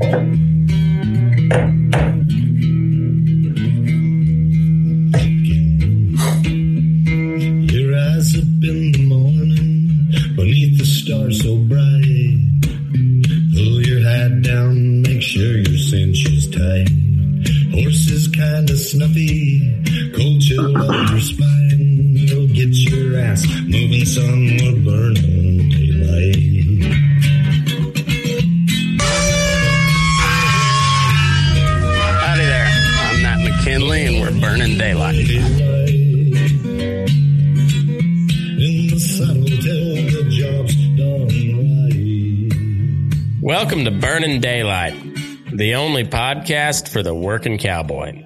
Thank you. To Daylight, the only podcast for the working cowboy.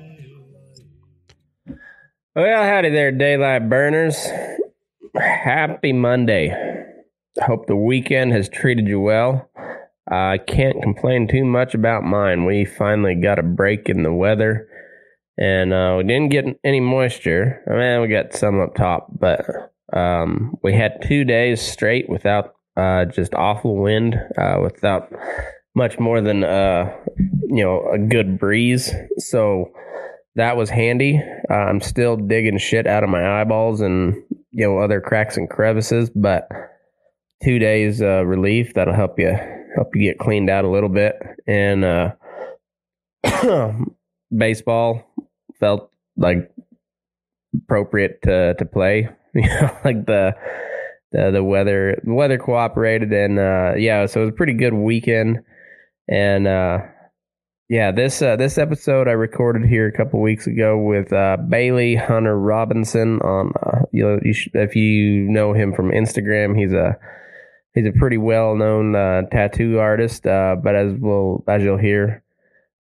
Well, howdy there, daylight burners. Happy Monday. Hope the weekend has treated you well. I can't complain too much about mine. We finally got a break in the weather, and uh, we didn't get any moisture. I mean, we got some up top, but um, we had two days straight without uh, just awful wind, uh, without much more than uh, you know a good breeze. So that was handy. Uh, I'm still digging shit out of my eyeballs and you know other cracks and crevices, but two days uh, relief that'll help you help you get cleaned out a little bit. And uh, baseball felt like appropriate to to play. You know, like the the the weather the weather cooperated and uh yeah, so it was a pretty good weekend. And uh yeah, this uh, this episode I recorded here a couple weeks ago with uh, Bailey Hunter Robinson on uh, you know you if you know him from Instagram, he's a he's a pretty well known uh, tattoo artist. Uh, but as we'll as you'll hear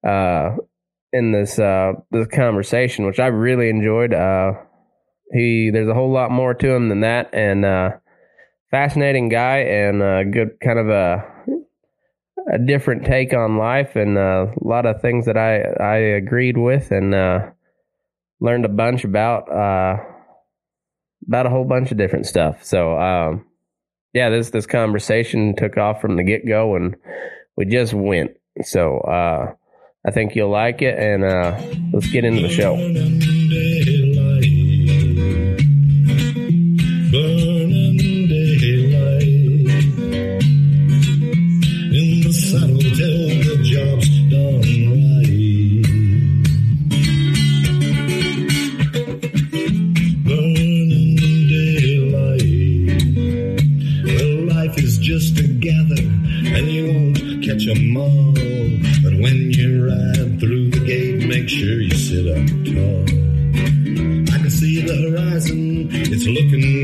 uh, in this uh, this conversation, which I really enjoyed, uh, he there's a whole lot more to him than that, and uh, fascinating guy and uh, good kind of a a different take on life and uh, a lot of things that I I agreed with and uh, learned a bunch about uh, about a whole bunch of different stuff. So um, yeah, this this conversation took off from the get go and we just went. So uh, I think you'll like it and uh, let's get into the show.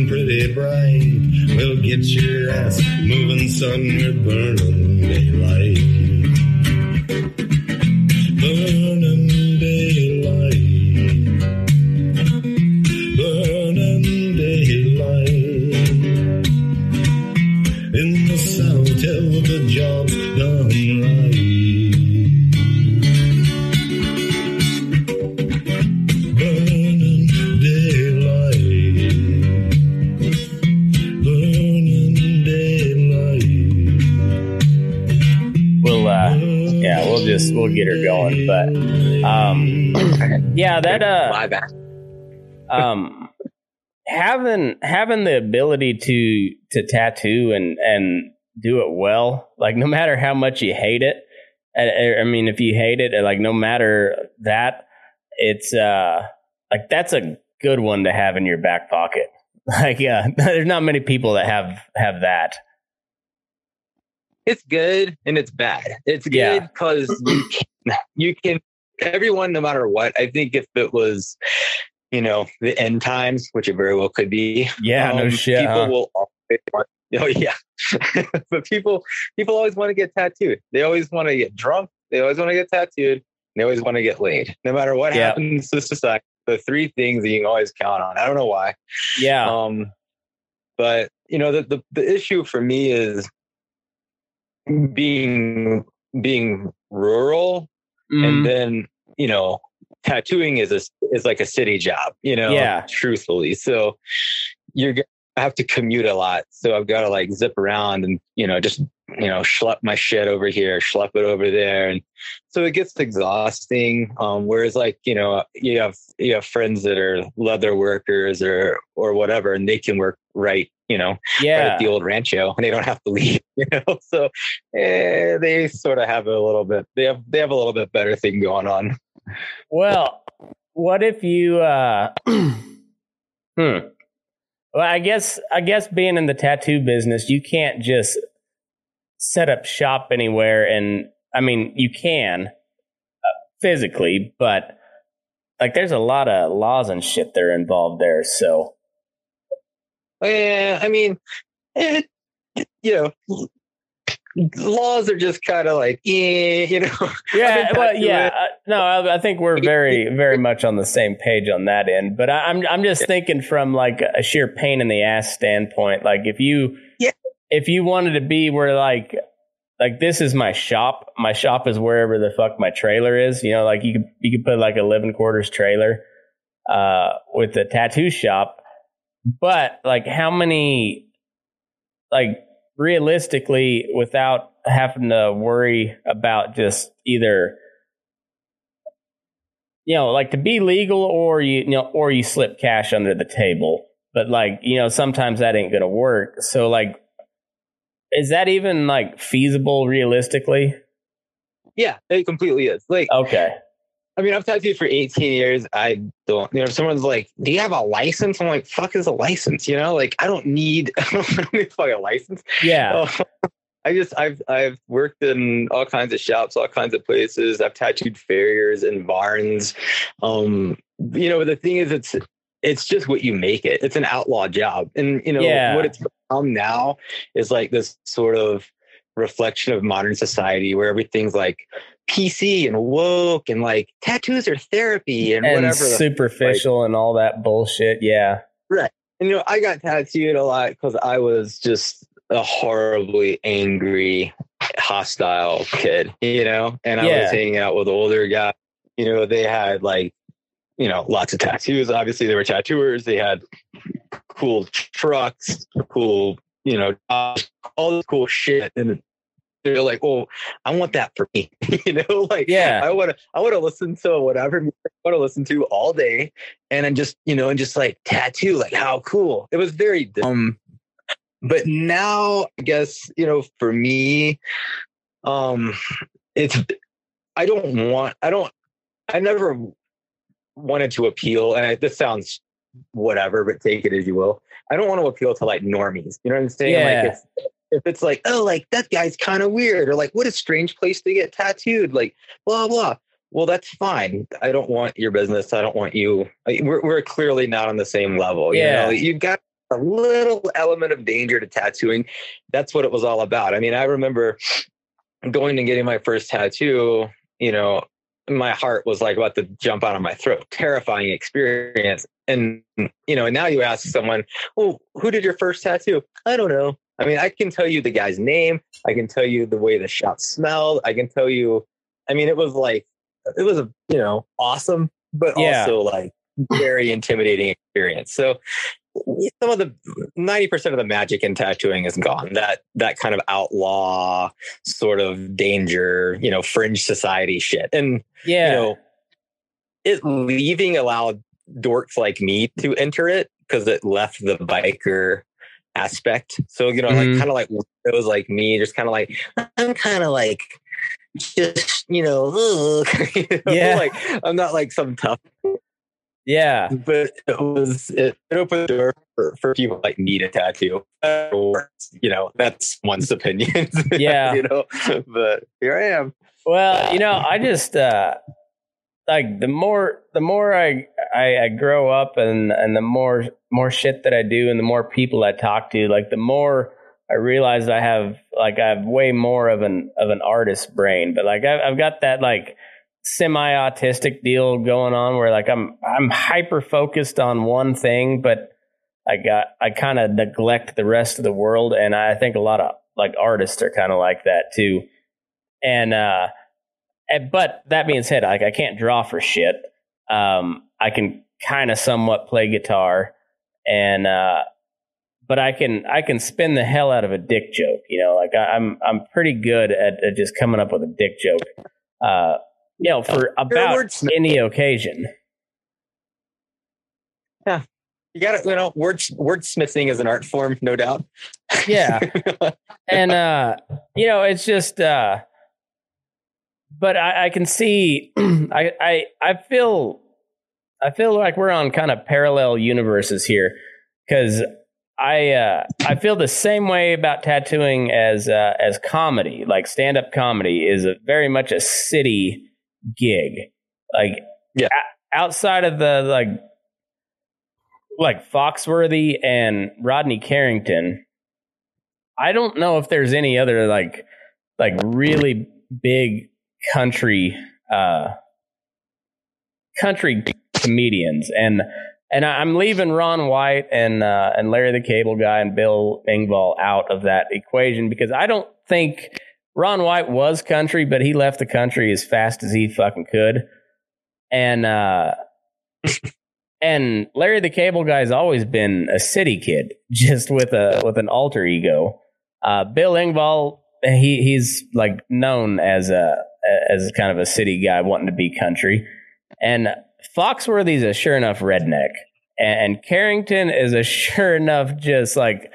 Pretty bright. We'll get your ass moving, son, we're burning daylight. Just we'll get her going. But um, yeah, that uh, um having having the ability to to tattoo and and do it well like no matter how much you hate it I, I mean if you hate it like no matter that it's uh like that's a good one to have in your back pocket like yeah there's not many people that have have that It's good and it's bad. It's good because you can, you can, everyone, no matter what, I think if it was, you know, the end times, which it very well could be. yeah no um, shit People huh? will always want, oh yeah. but people, people always want to get tattooed. They always want to get drunk. They always want to get tattooed. They always want to get laid. No matter what Yeah. happens to society, the three things that you can always count on. I don't know why. yeah Um, but you know, the, the the issue for me is being being rural, Mhm. and then you know, tattooing is a is like a city job. You know, Yeah. truthfully. So you're gonna have to commute a lot. So I've got to like zip around and you know just you know, schlep my shit over here, schlep it over there. And so it gets exhausting. Um, whereas like, you know, you have you have friends that are leather workers or or whatever, and they can work right, you know, Yeah. right at the old rancho and they don't have to leave, you know. So eh, they sort of have a little bit they have they have a little bit better thing going on. Well, what if you uh hmm. Well, I guess I guess being in the tattoo business, you can't just set up shop anywhere and I mean, you can uh, physically, but like there's a lot of laws and shit that are involved there, so Yeah, I mean, it, you know, laws are just kind of like, eh, you know. Yeah, well, yeah. uh, No, I, I think we're very, very much on the same page on that end. But I, I'm, I'm just thinking from like a sheer pain in the ass standpoint. Like if you, Yeah. if you wanted to be where like, like this is my shop. My shop is wherever the fuck my trailer is. You know, like you could, you could put like a living quarters trailer, uh, with a tattoo shop. But like, how many, like realistically, without having to worry about just either you know, like to be legal or you, you know, or you slip cash under the table. But like, you know, sometimes that ain't gonna work. So like, is that even like feasible realistically? Yeah, it completely is. Like, Okay. I mean, I've tattooed for 18 years. I don't, you know, if someone's like, do you have a license? I'm like, fuck is a license? You know, like I don't need, I don't need a fucking license. Yeah. I just I've I've worked in all kinds of shops, all kinds of places. I've tattooed farriers and barns. Um, you know, the thing is, it's it's just what you make it. It's an outlaw job, and you know Yeah. what it's become now is like this sort of reflection of modern society where everything's like PC and woke and like tattoos are therapy and, and whatever. superficial and all that bullshit. Yeah. Right. And you know, I got tattooed a lot because I was just a horribly angry, hostile kid, you know, and I Yeah. was hanging out with older guys. You know, they had like, you know, lots of tattoos. Obviously, they were tattooers. They had cool trucks, cool, you know, jobs, all this cool shit. And they're like, "Oh, I want that for me," you know, like Yeah. I want to, I want to listen to whatever music I want to listen to all day, and then just, you know, and just like tattoo, like how cool. It was very dumb, but now I guess you know, for me, um, it's I don't want, I don't, I never wanted to appeal, and I, this sounds whatever, but take it as you will. I don't want to appeal to like normies. You know what I'm saying? Yeah. Like if, it's like, oh, like that guy's kind of weird, or like, what a strange place to get tattooed, like blah blah. Well, that's fine. I don't want your business. I don't want you. Uh, we're we're clearly not on the same level. Yeah. You know, you got a little element of danger to tattooing. That's what it was all about. I mean, I remember going and getting my first tattoo. You know, my heart was like about to jump out of my throat. Terrifying experience. And you know, and now you ask someone, "Oh, who did your first tattoo?" I don't know. I mean, I can tell you the guy's name. I can tell you the way the shot smelled. I can tell you. I mean, it was like it was a you know awesome, but Yeah. also like very intimidating experience. So some of the ninety percent of the magic in tattooing is gone. That that kind of outlaw sort of danger, you know, fringe society shit. And Yeah. you know, it leaving allowed dorks like me to enter it because it left the biker aspect. So, you know, Mhm. like kind of like it was like me, just kind of like I'm kind of like just you know, you know, Yeah. like I'm not like some tough, yeah. but it was it, it opened the door for, for people like me to tattoo. Or, you know, that's one's opinion. Yeah. you know, but here I am. Well, you know, I just uh like the more the more I, I I grow up and and the more more shit that I do and the more people I talk to, like the more I realize I have like I have way more of an of an artist brain, but like I've, I've got that like semi autistic deal going on where like I'm I'm hyper focused on one thing, but I got I kind of neglect the rest of the world, and I think a lot of like artists are kind of like that too. And uh, and- but that being said, like I can't draw for shit. Um, I can kind of somewhat play guitar, and uh, but I can I can spin the hell out of a dick joke. You know, like I, am I'm, I'm pretty good at, at, just coming up with a dick joke. Uh, you know, for about any occasion. Yeah, you got it. You know, word wordsmithing is an art form, no doubt. Yeah, and uh, you know, it's just. Uh, but I, I can see. I, I I feel. I feel like we're on kind of parallel universes here because I uh, I feel the same way about tattooing as uh, as comedy. Like stand up comedy is a, very much a city gig. Like yeah, a- outside of the like like Foxworthy and Rodney Carrington, I don't know if there's any other like like really big country uh country comedians and and I'm leaving Ron White and uh, and Larry the Cable Guy and Bill Engvall out of that equation because I don't think Ron White was country, but he left the country as fast as he fucking could, and uh, and Larry the Cable Guy's always been a city kid, just with a with an alter ego. Uh, Bill Engvall, he he's like known as a as kind of a city guy wanting to be country, and Foxworthy's a sure enough redneck, and Carrington is a sure enough just like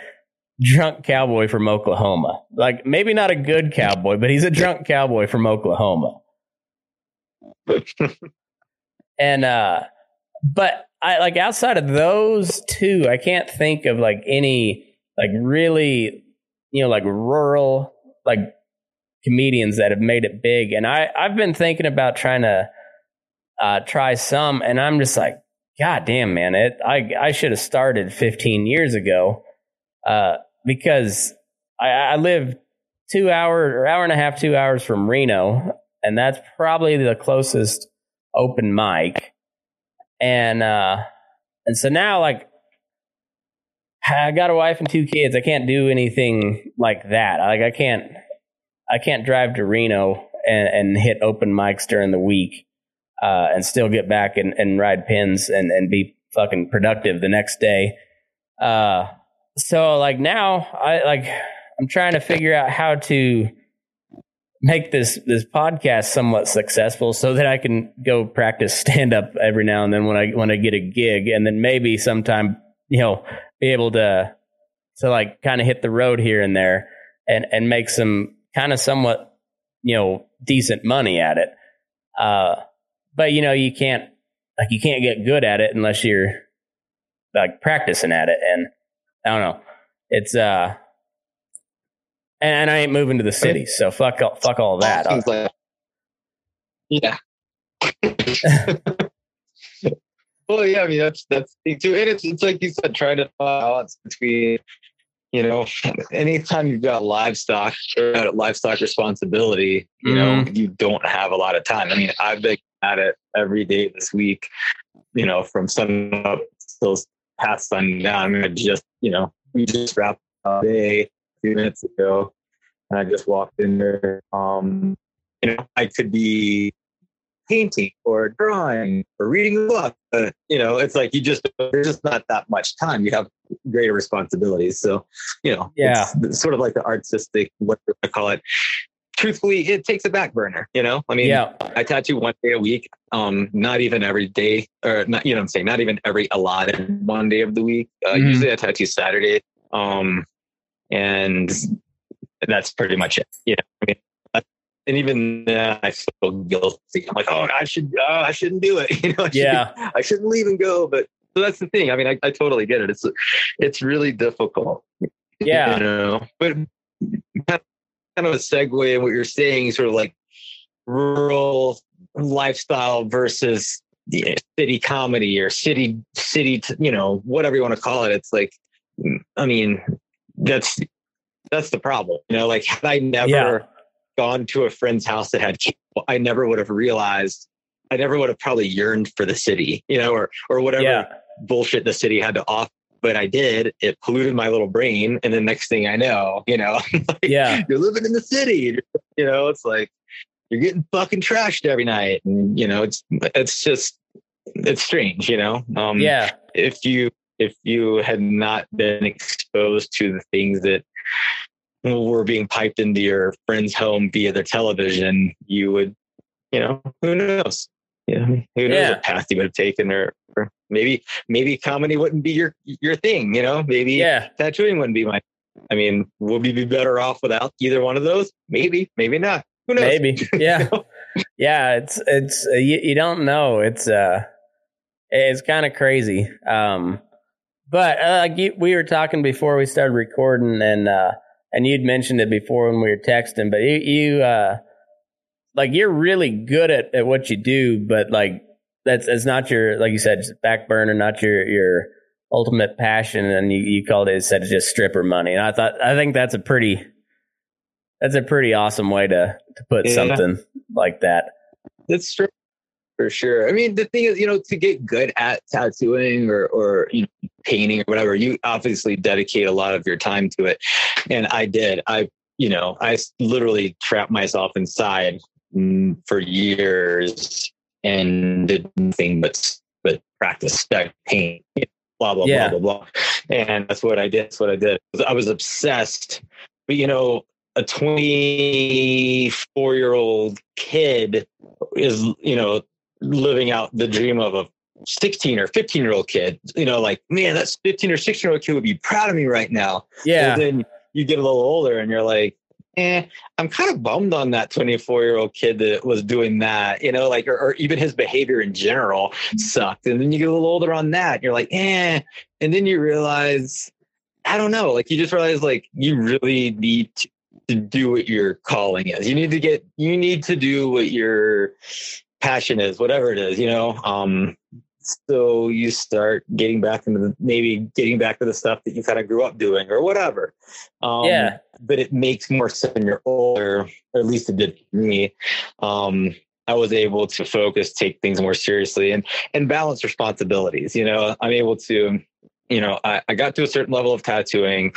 drunk cowboy from Oklahoma. Like maybe not a good cowboy, but he's a drunk cowboy from Oklahoma. and uh but I like outside of those two, I can't think of like any like really you know like rural like comedians that have made it big. And I I've been thinking about trying to uh, try some, and I'm just like, God damn, man! It I I should have started 15 years ago, uh, because I, I live two hours or hour and a half, two hours from Reno, and that's probably the closest open mic. And uh, and so now, like, I got a wife and two kids. I can't do anything like that. Like, I can't, I can't drive to Reno and, and hit open mics during the week uh, and still get back and, and ride pins and, and be fucking productive the next day. Uh, so like now I like I'm trying to figure out how to make this this podcast somewhat successful so that I can go practice stand up every now and then when I when I get a gig and then maybe sometime you know be able to to like kind of hit the road here and there and and make some kind of somewhat you know decent money at it. Uh, but you know you can't like you can't get good at it unless you're like practicing at it. And i don't know. It's uh and, and i ain't moving to the city so fuck all, fuck all that. Yeah well yeah i mean that's that's the thing too and it's, it's like you said trying to balance between you know, anytime you've got livestock or livestock responsibility, you know, you don't have a lot of time. I mean, I've been at it every day this week, you know, from sun up till past sundown. I mean, I just, you know, we just wrapped a day a few minutes ago and I just walked in there. Um, you know, I could be painting or drawing or reading a book. But, you know, it's like you just, there's just not that much time. You have greater responsibilities. So, you know, yeah, it's, sort of like the artistic, what do I call it, truthfully, it takes a back burner. You know, I mean, yeah. I tattoo one day a week. Um, not even every day, or not. You know, I'm saying not even every allotted one day of the week. Uh, mm-hmm. Usually, I tattoo Saturday. Um, and that's pretty much it. Yeah, I mean, and even uh, I feel guilty. I'm like, oh, I should, uh, I shouldn't do it. You know, I yeah, shouldn't, I shouldn't leave and go. But so that's the thing. I mean, I, I totally get it. It's it's really difficult. Yeah, you know, but kind of a segue in what you're saying, sort of like rural lifestyle versus city comedy or city city, you know, whatever you want to call it. It's like, I mean, that's that's the problem. You know, like had I never yeah. Gone to a friend's house that had cable, I never would have realized. I never would have probably yearned for the city, you know, or or whatever yeah. bullshit the city had to offer but I did. It polluted my little brain, and the next thing I know, you know, like, yeah, you're living in the city. You know, it's like you're getting fucking trashed every night, and you know, it's it's just it's strange. You know, um, yeah. If you if you had not been exposed to the things that were being piped into your friend's home via their television, you would, you know, who knows? Yeah, who knows Yeah. what path you would have taken, or, or maybe maybe comedy wouldn't be your your thing. You know, maybe Yeah. tattooing wouldn't be my. I mean, would we be better off without either one of those? Maybe, maybe not. Who knows? Maybe. Yeah. yeah. It's, it's, uh, you, you don't know. It's, uh, it's kind of crazy. Um, but uh, like you, we were talking before we started recording and, uh, and you'd mentioned it before when we were texting, but you, you, uh, like you're really good at, at what you do, but like that's, it's not your, like you said, back burner, not your, your ultimate passion. And you, you called it, said it's just stripper money. And I thought, I think that's a pretty, that's a pretty awesome way to, to put Yeah. something like that. That's true for sure. I mean, the thing is, you know, to get good at tattooing or or you know, painting or whatever, you obviously dedicate a lot of your time to it, and I did. I, you know, I literally trapped myself inside mm, for years and did nothing but but practice spec paint. Blah blah Yeah. blah blah blah, and that's what I did. That's what I did. I was obsessed. But you know, a 24 year old kid is you know living out the dream of a 16 or 15 year old kid you know like man that 15 or 16 year old kid would be proud of me right now Yeah. and then you get a little older and you're like eh i'm kind of bummed on that 24 year old kid that was doing that you know like or, or even his behavior in general sucked and then you get a little older on that you're like eh and then you realize i don't know like you just realize like you really need to to do what your calling is. You need to get you need to do what your passion is, whatever it is, you know. Um so you start getting back into the maybe getting back to the stuff that you kind of grew up doing or whatever. Um Yeah. but it makes more sense when you're older, or at least it did for me. Um I was able to focus, take things more seriously and and balance responsibilities. You know, I'm able to, you know, I, I got to a certain level of tattooing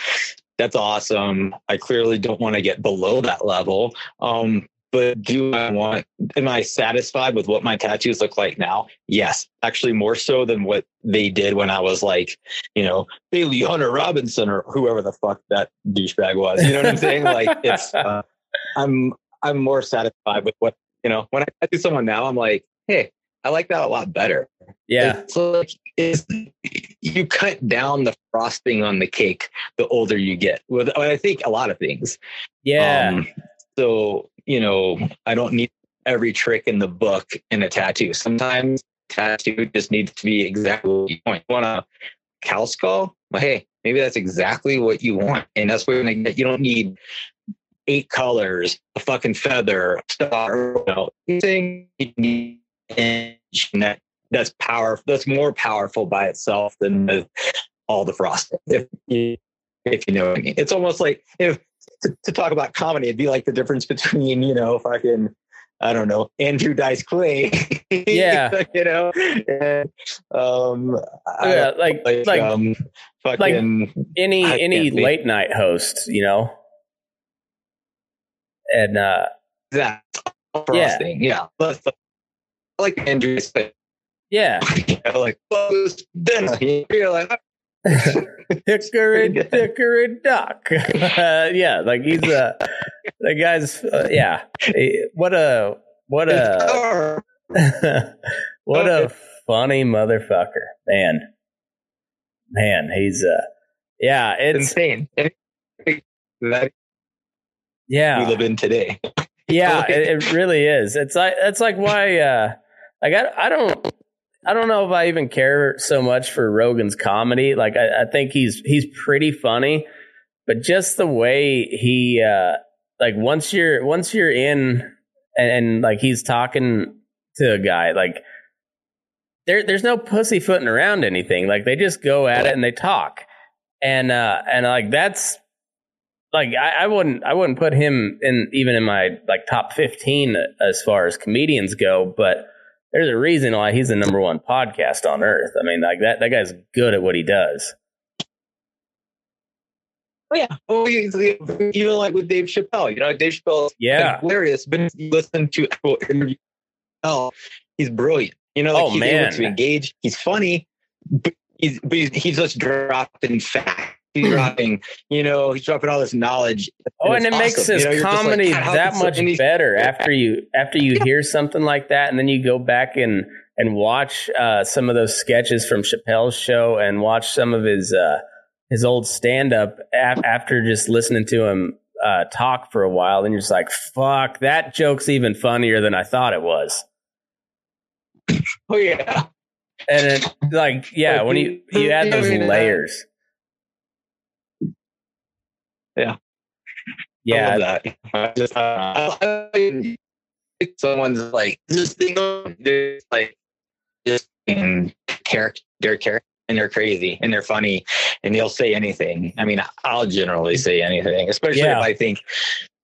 that's awesome. I clearly don't want to get below that level. Um, but do I want, am I satisfied with what my tattoos look like now? Yes, actually more so than what they did when I was like, you know, Bailey Hunter Robinson or whoever the fuck that douchebag was. You know what I'm saying? Like it's, uh, I'm, I'm more satisfied with what, you know, when I tattoo someone now, I'm like, hey, I like that a lot better. Yeah. It's like it's, you cut down the frosting on the cake the older you get. With I think a lot of things. Yeah. Um, so you know, I don't need every trick in the book in a tattoo. Sometimes tattoo just needs to be exactly what you want. You want a cow skull? Well, hey, maybe that's exactly what you want, and that's get. You don't need eight colors, a fucking feather, star. You know, you need that that's powerful. That's more powerful by itself than all the frosting. If you, if you know what I mean, it's almost like if to, to talk about comedy, it'd be like the difference between you know fucking I don't know Andrew Dice Clay, Yeah. you know, and um, yeah. Like, like, like um, fucking any, I any late night host, you know? And, uh, that frosting, yeah. But, but I like Andrew Dice Clay. yeah. You know, like close dinner. You're like, Hickory, good. hickory duck. yeah. Like he's, uh, the guy's, uh, yeah. What a, what a, "Oh, what a funny motherfucker, man. Man, he's uh, yeah, it's insane. Yeah, we live in today. yeah, it, it really is. It's like it's like why, uh, like I, I don't, I don't know if I even care so much for Rogan's comedy. Like I, I think he's he's pretty funny, but just the way he, uh, like once you're once you're in and, and like he's talking to a guy like there there's no pussyfooting around anything like they just go at it and they talk and uh and like that's like I, I wouldn't I wouldn't put him in even in my like top 15 as far as comedians go but there's a reason why he's the number one podcast on earth I mean like that that guy's good at what he does Oh yeah. Oh, even like with Dave Chappelle. You know, Dave Chappelle Yeah. hilarious, but if you listen to actual interview, oh, he's brilliant. You know, like Oh, he's man. able to engage. He's funny, but he's but he's, he's just dropping facts. He's dropping, you know, he's dropping all this knowledge. Oh, and it it's makes awesome. his You know, you're like, comedy that much better after you after you hear something like that, and then you go back and and watch uh, some of those sketches from Chappelle's show and watch some of his uh, his old stand up af- after just listening to him uh, talk for a while. Then you're just like, "Fuck, that joke's even funnier than I thought it was." Oh yeah, And it, like, yeah, when you you add those layers, Yeah. yeah, I that. I just, I, I, someone's like this thing, they're like just in character, their character, and they're crazy and they're funny, and they'll say anything. I mean, I'll generally say anything, especially Yeah. if I think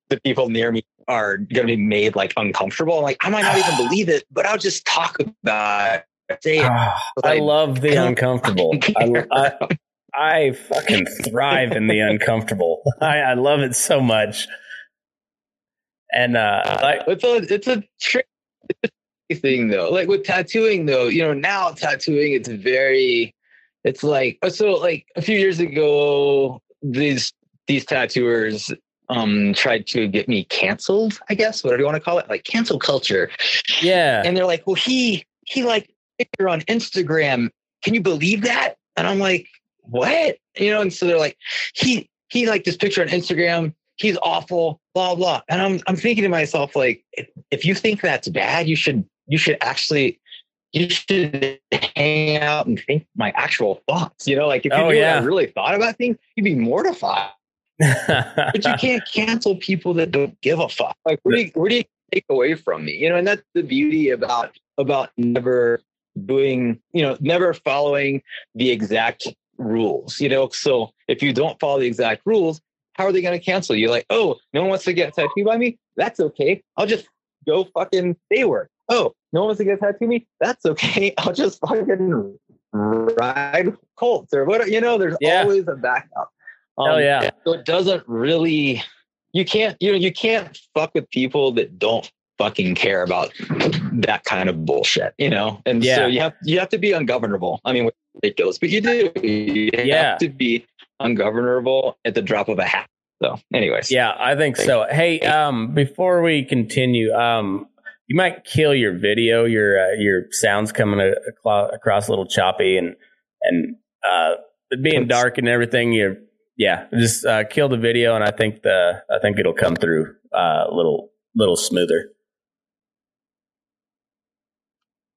the people near me are going to be made like uncomfortable. Like I might not even believe it, but I'll just talk about it, say it. Ah, I love the I uncomfortable. I, I, I fucking thrive in the uncomfortable. I, I love it so much. And uh, like, it's a it's a trick tricky thing though. Like with tattooing though, you know, now tattooing it's very it's like so like a few years ago these these tattooers um tried to get me canceled, I guess, whatever you want to call it, like cancel culture. yeah, And they're like, "Well, he he like picture on Instagram. Can you believe that?" And I'm like, "What?" You know, and so they're like, "He he like this picture on Instagram. He's awful, blah blah." And I'm I'm thinking to myself like, if, if you think that's bad, you should you should actually you should hang out and think my actual thoughts. You know, like if you Oh, knew yeah. I really thought about things, you'd be mortified. But you can't cancel people that don't give a fuck. Like, where do you, where do you take away from me? You know, and that's the beauty about about never doing, you know, never following the exact rules. You know, so if you don't follow the exact rules, how are they going to cancel you? Like, oh, no one wants to get tattooed by me. That's okay. I'll just go fucking day work. Oh, no one wants to get tattooed me. That's okay. I'll just fucking ride Colts or what. You know, there's Yeah. always a backup. Um, Hell yeah. So it doesn't really. You can't. You know. You can't fuck with people that don't fucking care about that kind of bullshit. You know. And Yeah. so you have you have to be ungovernable. I mean, ridiculous, but you do. You Yeah. have to be ungovernable at the drop of a hat. So, anyways. yeah, I think so. Hey, um, before we continue, um, you might kill your video. Your uh, your sounds coming a, across a little choppy and and uh, being dark and everything. You yeah, just uh, kill the video, and I think the I think it'll come through uh, a little little smoother.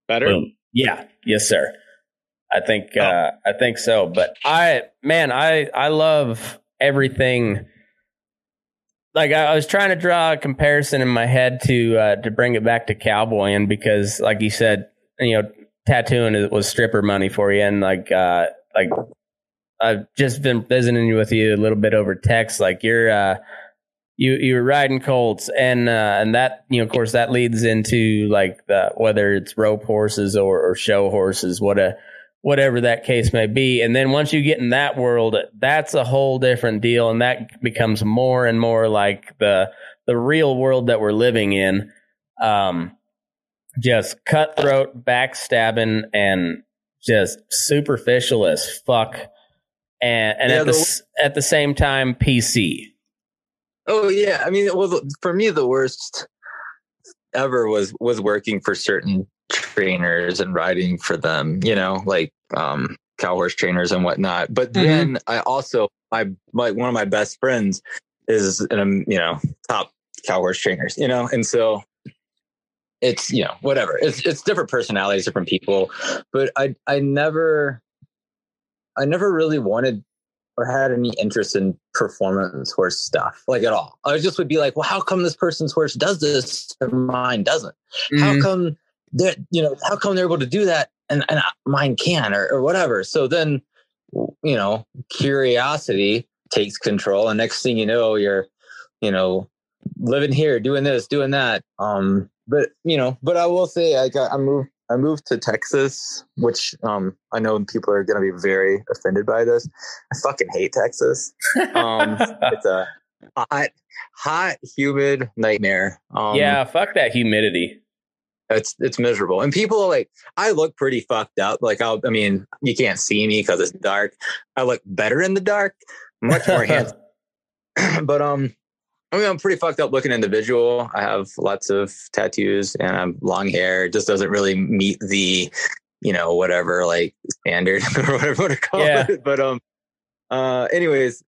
Better. Boom. Yeah. Yes, sir. I think uh, I think so. But I man, I I love everything. Like I, I was trying to draw a comparison in my head to uh, to bring it back to cowboying because, like you said, you know, tattooing was stripper money for you, and like uh, like I've just been visiting with you a little bit over text. Like you're uh, you you were riding colts, and uh, and that you know, of course, that leads into like the whether it's rope horses or, or show horses, what a whatever that case may be. And then once you get in that world, that's a whole different deal, and that becomes more and more like the the real world that we're living in. Um, just cutthroat, backstabbing, and just superficial as fuck. And and Yeah, at the the- at the same time, PC. Oh yeah, I mean, well, for me, the worst ever was was working for certain trainers and riding for them. You know, like um, cow horse trainers and whatnot. But Mhm. then I also my my one of my best friends is an um, you know top cow horse trainers. You know, and so it's you know whatever. It's it's different personalities, different people. But I I never I never really wanted or had any interest in performance horse stuff, like at all. I just would be like, well, how come this person's horse does this and mine doesn't? How Mhm. come they're, you know, how come they're able to do that and, and mine can or, or whatever? So then, you know, curiosity takes control. And next thing you know, you're, you know, living here, doing this, doing that. Um, but you know, but I will say I got, I moved, I moved to Texas, which um, I know people are going to be very offended by this. I fucking hate Texas. Um, it's a hot, hot, humid nightmare. Um, yeah, fuck that humidity. It's it's miserable. And people are like, I look pretty fucked up. Like I'll, I mean, you can't see me because it's dark. I look better in the dark, much more handsome. but um, I mean, I'm pretty fucked up looking individual. I have lots of tattoos and I'm long hair. It just doesn't really meet the, you know, whatever like standard or whatever to call Yeah. it. But um, uh, anyways,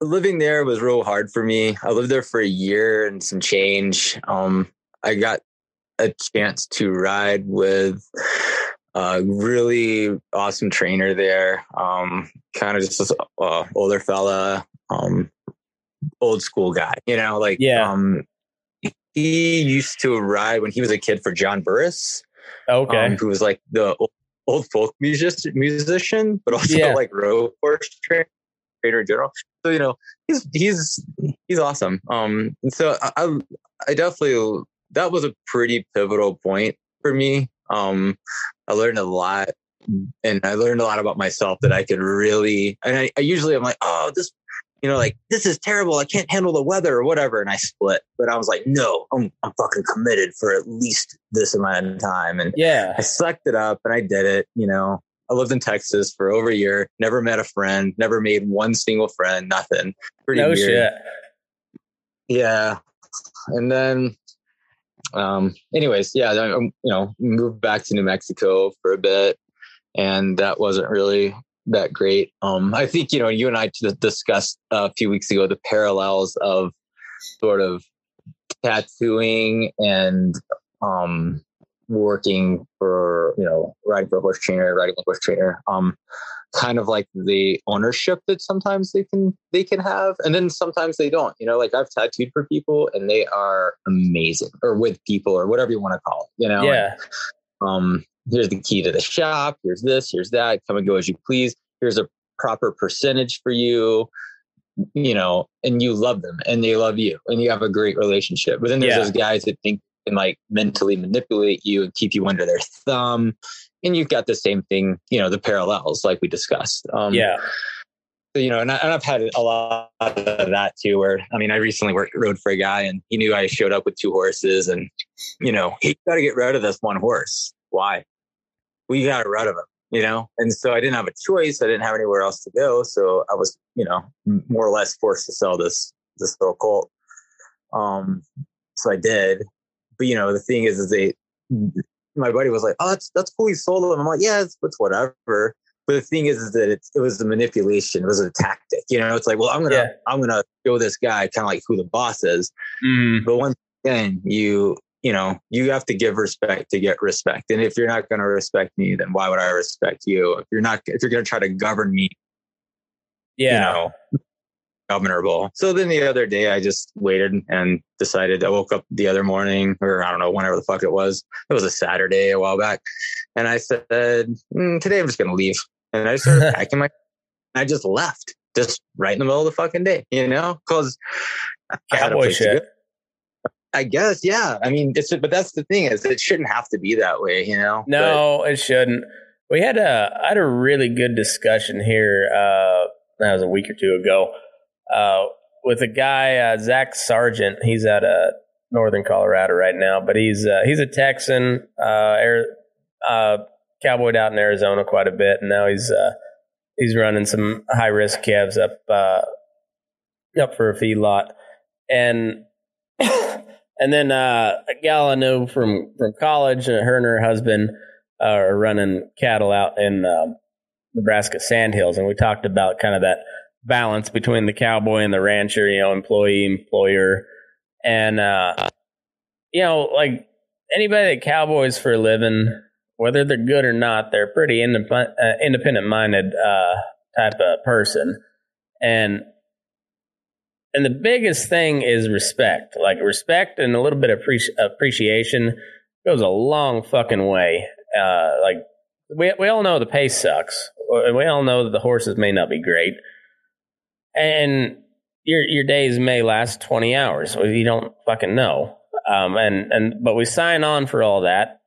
living there was real hard for me. I lived there for a year and some change. Um, I got a chance to ride with a really awesome trainer there. Um, kind of just this uh, older fella, um, old school guy, you know, like, Yeah. um, he used to ride when he was a kid for John Burris, Okay. um, who was like the old, old folk music, musician, but also Yeah. like rope horse trainer, trainer in general. So, you know, he's, he's, he's awesome. Um, so I, I, I definitely, that was a pretty pivotal point for me. Um, I learned a lot and I learned a lot about myself that I could really, and I, I usually I'm like, oh, this, you know, like this is terrible. I can't handle the weather or whatever. And I split, but I was like, no, I'm, I'm fucking committed for at least this amount of time. And yeah. I sucked it up and I did it. You know, I lived in Texas for over a year, never met a friend, never made one single friend, nothing. Pretty No weird. shit. Yeah. And then, um, anyways, yeah, then, um, you know, moved back to New Mexico for a bit and that wasn't really that great. Um, I think, you know, you and I discussed a few weeks ago the parallels of sort of tattooing and, um, working for, you know, riding for a horse trainer, riding with a horse trainer. Um, kind of like the ownership that sometimes they can they can have and then sometimes they don't you know like i've tattooed for people and they are amazing or with people or whatever you want to call it you know Yeah. um here's the key to the shop here's this here's that come and go as you please here's a proper percentage for you you know and you love them and they love you and you have a great relationship but then there's Yeah. those guys that think can like mentally manipulate you and keep you under their thumb and you've got the same thing you know the parallels like we discussed um Yeah. so, you know, and, I, and I've had a lot of that too. Where I mean, I recently worked rode for a guy, and he knew I showed up with two horses, and you know, he got to get rid of this one horse. Why? We got rid of him, you know. And so I didn't have a choice. I didn't have anywhere else to go, so I was, you know, more or less forced to sell this this little colt. Um, so I did, but you know, the thing is, is they. My buddy was like, "Oh, that's that's cool. You sold them." I'm like, "Yeah, it's, it's whatever." But the thing is, is that it's, it was a manipulation. It was a tactic. You know, it's like, well, I'm gonna, Yeah. I'm gonna show this guy kind of like who the boss is. Mm. But once again, you, you know, you have to give respect to get respect. And if you're not gonna respect me, then why would I respect you? If you're not, if you're gonna try to govern me, Yeah. you know, governable. So then the other day, I just waited and decided. I woke up the other morning, or I don't know, whenever the fuck it was. It was a Saturday a while back, and I said, mm, "Today I'm just gonna leave." And I started packing my. I just left, just right in the middle of the fucking day, you know, because Cowboy shit. I guess, yeah. I mean, it's but that's the thing is, it shouldn't have to be that way, you know. No, it shouldn't. We had a I had a really good discussion here. Uh, that was a week or two ago. Uh, with a guy uh, Zach Sargent. He's out of Northern Colorado right now, but he's uh, he's a Texan. Uh, Air, uh, cowboyed out in Arizona quite a bit, and now he's uh, he's running some high risk calves up up for a feedlot, and and then a gal I know from from college, her and her husband are running cattle out in um, Nebraska Sandhills, and we talked about kind of that balance between the cowboy and the rancher, you know, employee employer, and uh, you know, like anybody that cowboys for a living, whether they're good or not, they're pretty independent, uh, independent minded uh, type of person, and and the biggest thing is respect. Like respect and a little bit of appreci- appreciation goes a long fucking way. Uh, like we we all know the pace sucks. We all know that the horses may not be great, and your your days may last twenty hours. You don't fucking know. Um, and and but we sign on for all that.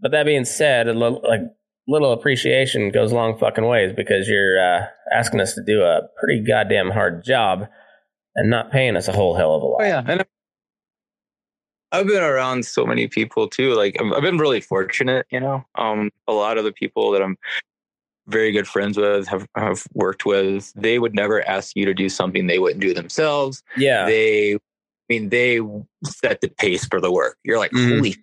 But that being said, a little like little appreciation goes a long fucking ways because you're uh, asking us to do a pretty goddamn hard job and not paying us a whole hell of a lot. Oh yeah, and I've been around so many people too. Like I've been really fortunate, you know. Um, a lot of the people that I'm very good friends with, have have worked with, they would never ask you to do something they wouldn't do themselves. Yeah. They, I mean, they set the pace for the work. You're like, Mhm. holy,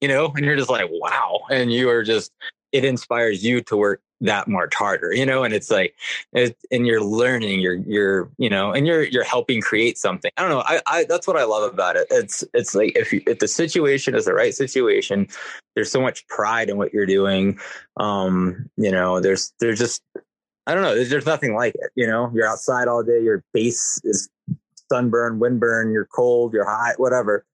you know, and you're just like, wow, and you are just, it inspires you to work that much harder, you know, and it's like, and you're learning, you're, you're, you know, and you're, you're helping create something. I don't know. I, I, that's what I love about it. It's, it's like if you, if the situation is the right situation, there's so much pride in what you're doing. Um, you know, there's, there's just, I don't know. There's, there's nothing like it. You know, you're outside all day. Your base is sunburn, windburn. You're cold. You're hot. Whatever.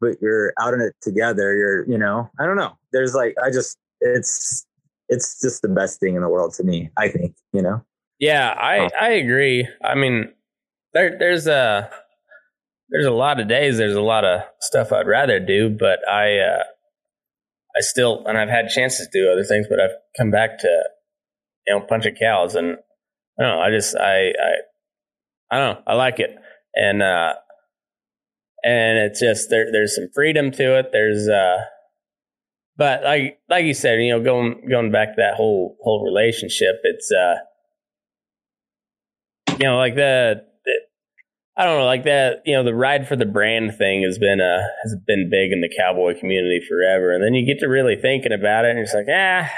But you're out in it together. You're, you know, I don't know. There's like, I just, it's, it's just the best thing in the world to me. I think. You know. Yeah, I Oh. I agree. I mean, there there's a there's a lot of days. There's a lot of stuff I'd rather do, but I uh, I still and I've had chances to do other things, but I've come back to you know punch of cows, and I don't know. I just I I I don't know. I like it, and uh, and it's just there. There's some freedom to it. There's uh, but like like you said, you know, going going back to that whole whole relationship, it's uh you know, like the, the I don't know, like that, you know, the ride for the brand thing has been uh has been big in the cowboy community forever. And then you get to really thinking about it and it's like, ah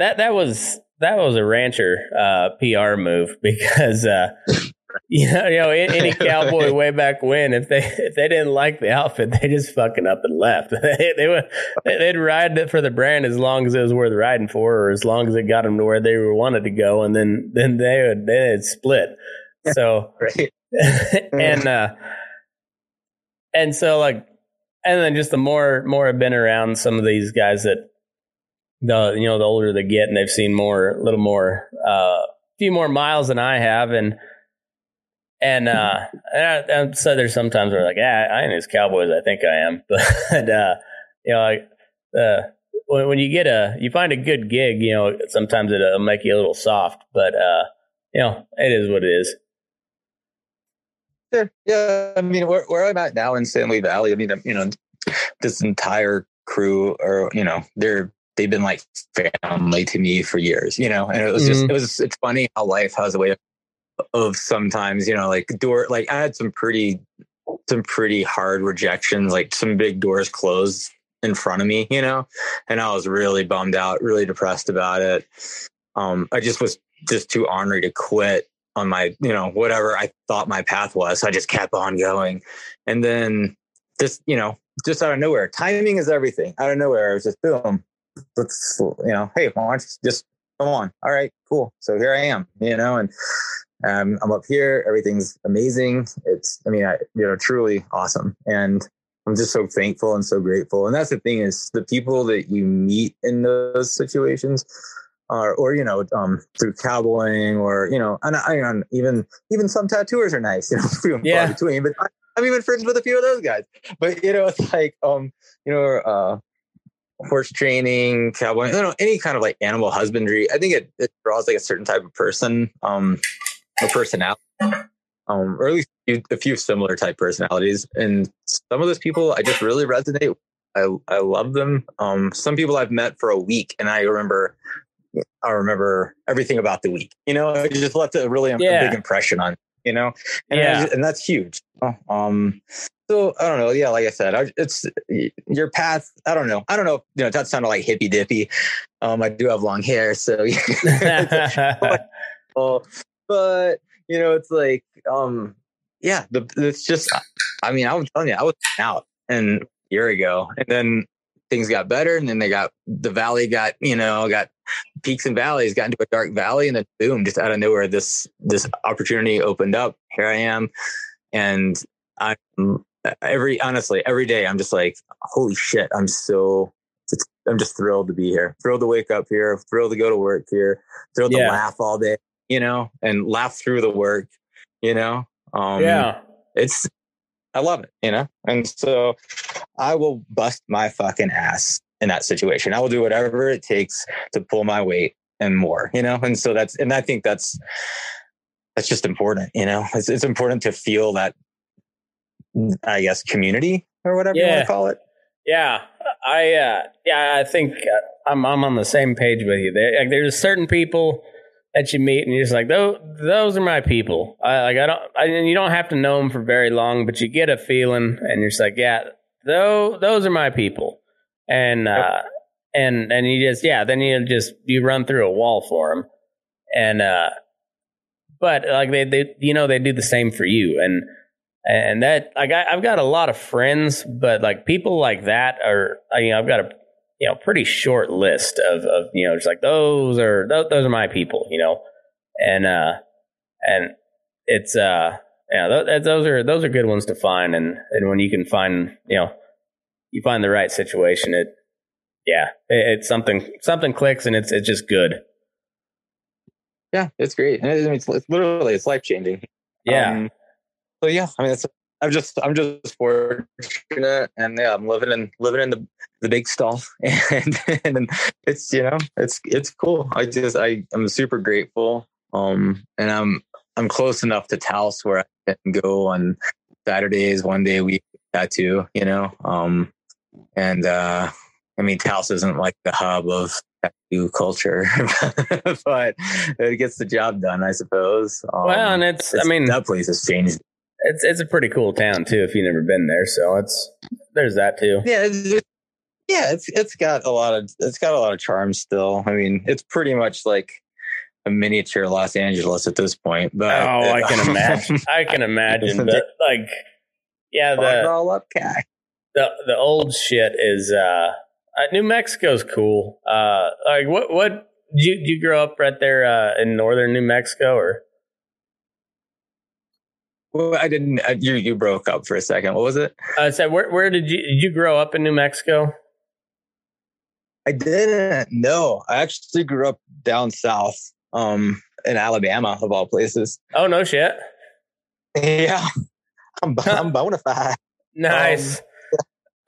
that that was that was a rancher uh PR move because uh you know, you know, any cowboy way back when, if they if they didn't like the outfit, they just fucking up and left. they, they would they'd ride it for the brand as long as it was worth riding for, or as long as it got them to where they were wanted to go, and then then they would they'd split. So Right. and uh and so like and then just the more more I've been around some of these guys that the you know the older they get and they've seen more a little more uh a few more miles than I have and and uh and, I, and so there's sometimes where like yeah, I ain't as cowboy as I think I am but uh you know like uh when, when you get a you find a good gig you know sometimes it'll make you a little soft but uh you know it is what it is Sure. Yeah. I mean, where, where I'm at now in San Stanley Valley, I mean, you know, this entire crew are, you know, they're, they've been like family to me for years, you know, and it was just, Mhm. it was, it's funny how life has a way of, of sometimes, you know, like door, like I had some pretty, some pretty hard rejections, like some big doors closed in front of me, you know, and I was really bummed out, really depressed about it. Um, I just was just too ornery to quit on my, you know, whatever I thought my path was. So I just kept on going. And then just, you know, just out of nowhere, timing is everything. Out of nowhere, it was just boom. Let's, you know, hey, why don't you just come on? All right, cool. So here I am, you know, and um, I'm up here. Everything's amazing. It's, I mean, I, you know, truly awesome. And I'm just so thankful and so grateful. And that's the thing is the people that you meet in those situations are, or you know, um, through cowboying or, you know, and I, and even, even some tattooers are nice, you know, few Yeah. between, but I, I'm even friends with a few of those guys, but you know, it's like, um, you know, uh, horse training, cowboy, you know, any kind of like animal husbandry. I think it, it draws like a certain type of person, um, a personality, um, or at least a few- a few similar type personalities. And some of those people I just really resonate. with. I I love them. Um, some people I've met for a week, and I remember, I remember everything about the week. You know, it just left a really a big impression on. You know, and Yeah. just- and that's huge. Um, so I don't know. Yeah, like I said, I, it's your path. I don't know. I don't know. You know, that sounded like hippy dippy. Um, I do have long hair, so well, but you know, it's like, um, yeah, the, it's just, I mean, I was telling you, I was out and a year ago, and then things got better, and then they got the valley got, you know, got peaks and valleys, got into a dark valley, and then boom, just out of nowhere, this this opportunity opened up. Here I am, and I'm every honestly every day I'm just like, holy shit, I'm so. I'm just thrilled to be here. Thrilled to wake up here. Thrilled to go to work here. Thrilled Yeah. to laugh all day you know, and laugh through the work, you know. Um, yeah. it's I love it, you know, and so I will bust my fucking ass in that situation. I will do whatever it takes to pull my weight and more, you know, and so that's and I think that's that's just important, you know. It's it's important to feel that I guess community or whatever you want to call it. Yeah, I uh, yeah, I think uh, I'm I'm on the same page with you. There, like, there's certain people that you meet, and you're just like, those those are my people. I like I don't, I, and you don't have to know them for very long, but you get a feeling, and you're just like, yeah, those those are my people, and uh, and and you just yeah, then you just you run through a wall for them, and uh, but like they they you know they do the same for you, and and that like I, I've got a lot of friends, but like people like that are I- you know I've got a you know pretty short list of of you know just like those are those, those are my people, you know, and uh and it's uh yeah th- those are those are good ones to find, and and when you can find you know you find the right situation, it yeah it, it's something something clicks and it's it's just good. Yeah, it's great. And it- it's, it's literally it's life changing. Yeah. Um, so yeah, I mean, it's I'm just I'm just fortunate, and yeah, I'm living in living in the the big stall, and and it's you know it's it's cool. I just I I'm super grateful. Um, and I'm I'm close enough to Taos where I can go on Saturdays, one day a week tattoo. You know, um, and uh, I mean, Taos isn't like the hub of tattoo culture, but it gets the job done, I suppose. Um, well, and it's I mean that place has changed. It's it's a pretty cool town too if you've never been there, so it's there's that too. Yeah, it's, it- yeah, it's it's got a lot of it's got a lot of charm still. I mean, it's pretty much like a miniature Los Angeles at this point. But Oh, I can imagine. I can imagine. But like, yeah, the all up, cat. the the old shit is uh, uh New Mexico's cool. Uh, like what what did you did you grow up right there uh, in northern New Mexico or? Well, I didn't. Uh, you you broke up for a second. What was it? I said, where where did you did you grow up in New Mexico? I didn't. No, I actually grew up down south, um, in Alabama of all places. Oh no shit. Yeah, I'm I'm bona fide. Nice.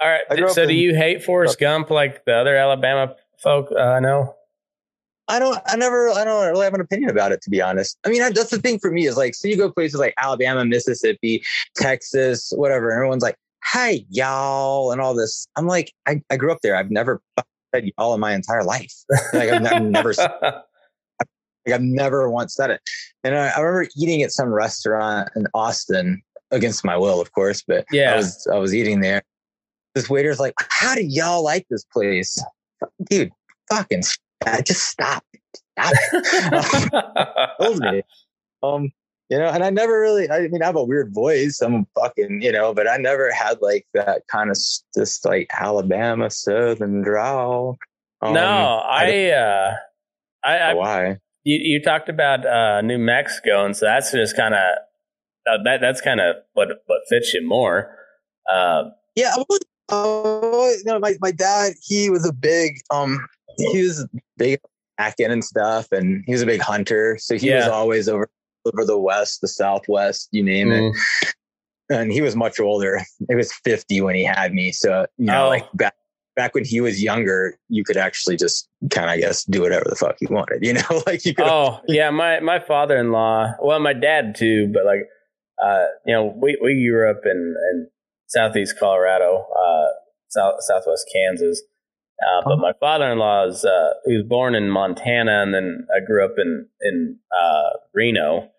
All right. So do in- you hate Forrest Gump like the other Alabama folk uh, I know? I don't. I never. I don't really have an opinion about it, to be honest. I mean, I, that's the thing for me is like, so you go places like Alabama, Mississippi, Texas, whatever, and everyone's like, "Hi, y'all," and all this. I'm like, I, I grew up there. I've never said y'all in my entire life. Like I've never, never like, I've never once said it. And I, I remember eating at some restaurant in Austin against my will, of course, but Yeah. I was I was eating there. This waiter's like, "How do y'all like this place, dude? Fucking, uh, just stop, stop." Me. Um, you know, and I never really. I mean, I have a weird voice. I'm fucking, you know, but I never had like that kind of just like Alabama Southern drawl. Um, no, I I, uh, I, I why? you, you talked about uh, New Mexico, and so that's just kind of uh, that that's kind of what what fits you more. Um, Yeah, I was, uh, you know, my, my dad, he was a big, um, he was big acting and stuff, and he was a big hunter. So he was always over over the west, the southwest, you name it. mm, And he was much older. He was fifty when he had me. So you know, Oh. like back back when he was younger, you could actually just kind of, I guess, do whatever the fuck you wanted. You know, like you could. oh yeah, my my father in law, well, my dad too, but like uh, you know, we we grew up in in southeast Colorado, uh, south southwest Kansas. Uh, but my father-in-law is uh, he was born in Montana, and then I grew up in in uh, Reno.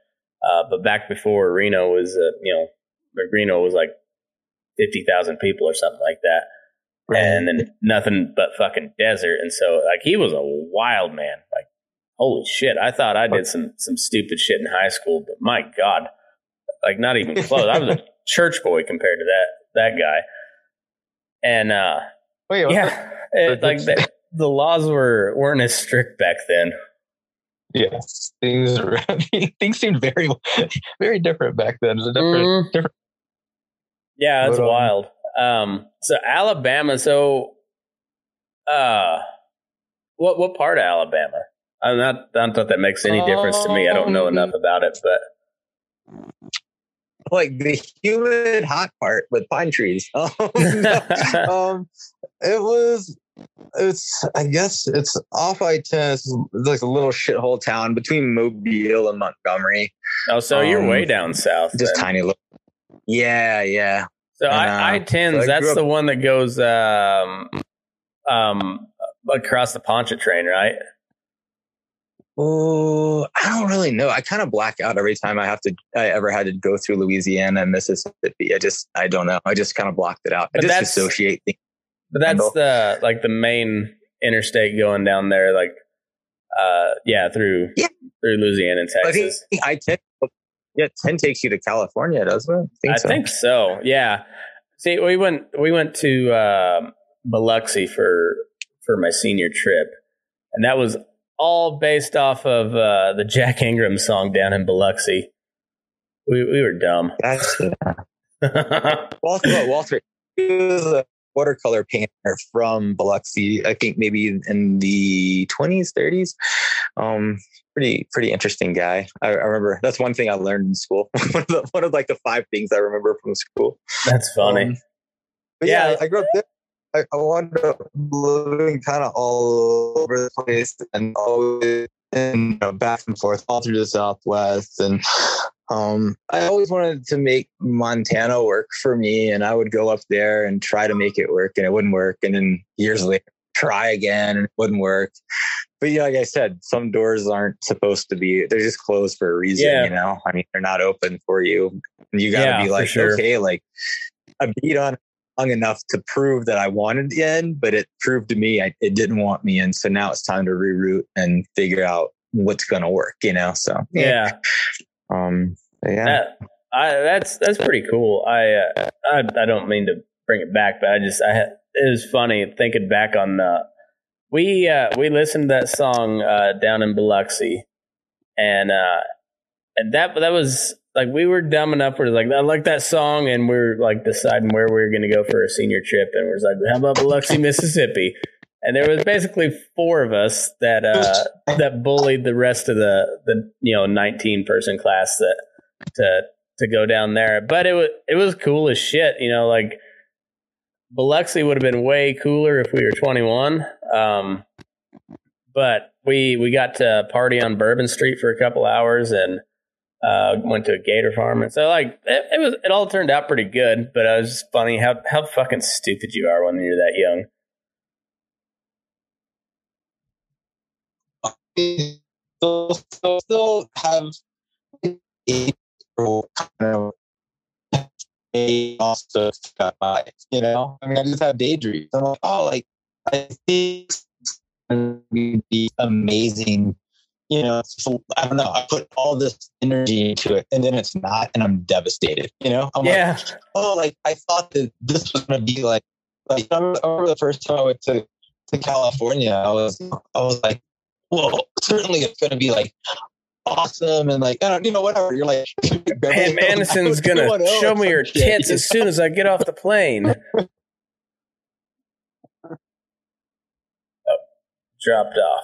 Uh, but back before Reno was, uh, you know, Reno was like fifty thousand people or something like that, and then nothing but fucking desert. And so, like, he was a wild man. Like, holy shit! I thought I did some some stupid shit in high school, but my god, like, not even close. I was a church boy compared to that that guy. And uh, Wait, what? yeah, it, like the, the laws were weren't as strict back then. yeah, things were- things seemed very very different back then. It was a different, Mhm. different. Yeah, that's But, um, wild. Um, so Alabama. So, uh, what what part of Alabama? I'm not. I don't think that makes any difference to me. I don't know Um, enough about it, but like the humid hot part with pine trees. Um, um, it was. It's. I guess it's off I ten. It's like a little shithole town between Mobile and Montgomery. oh, so you're um, way down south. Just then. tiny little. Yeah, yeah. So And, I, uh, I tens. so that's grew the one that goes um, um, across the Pontchartrain, right? Oh, I don't really know. I kind of black out every time I have to. I ever had to go through Louisiana and Mississippi. I just, I don't know. I just kind of blocked it out. But I associate things. But that's the like the main interstate going down there, like uh, yeah, through Yeah. through Louisiana and I think Texas. I ten. Yeah, ten takes you to California, doesn't it? I think I so. think so. Yeah. See, we went we went to um Biloxi for for my senior trip, and that was all based off of uh, the Jack Ingram song "Down in Biloxi." We we were dumb. That's Walter. Walter. He was a watercolor painter from Biloxi. I think maybe in the twenties, thirties. Um, pretty pretty interesting guy. I, I remember that's one thing I learned in school. one of the, one of like the five things I remember from school. That's funny. Um, but yeah, Yeah. I grew up there. I, I wound up living kind of all over the place and always and you know, back and forth all through the Southwest. And um, I always wanted to make Montana work for me. And I would go up there and try to make it work, and it wouldn't work. And then years later, try again, and it wouldn't work. But yeah, like I said, some doors aren't supposed to be, they're just closed for a reason, Yeah. you know? I mean, they're not open for you. You got to Yeah, be like, sure. okay, like a beat on enough to prove that I wanted the end, but it proved to me I, it didn't want me. And so now it's time to reroute and figure out what's going to work, you know? So, yeah. Um, yeah. That, I, that's that's pretty cool. I, uh, I I don't mean to bring it back, but I just I had, it was funny thinking back on the we uh, we listened to that song uh, down in Biloxi, and uh, and that that was like we were dumb enough. We're like I like that song, and we're like deciding where we were going to go for a senior trip, and we're like, how about Biloxi, Mississippi? And there was basically four of us that uh, that bullied the rest of the the you know nineteen person class that to to go down there. But it was it was cool as shit. You know, like Biloxi would have been way cooler if we were twenty one. Um, but we we got to party on Bourbon Street for a couple hours and uh, went to a gator farm. And so like it, it was it all turned out pretty good. But it was just funny how how fucking stupid you are when you're that young. still, still, have kind of also got by, you know. I mean, I just have daydreams. I'm like, oh, like I think it's gonna be amazing. You know, so, I don't know. I put all this energy into it, and then it's not, and I'm devastated. You know, I'm like, Yeah, oh, like I thought that this was gonna be like, like I remember, the first time I went to to California, I was I was like, well, certainly it's gonna be like awesome and like I don't, you know, whatever. You're like, Pam Anderson's gonna show me her tits as soon as I get off the plane. oh, dropped off.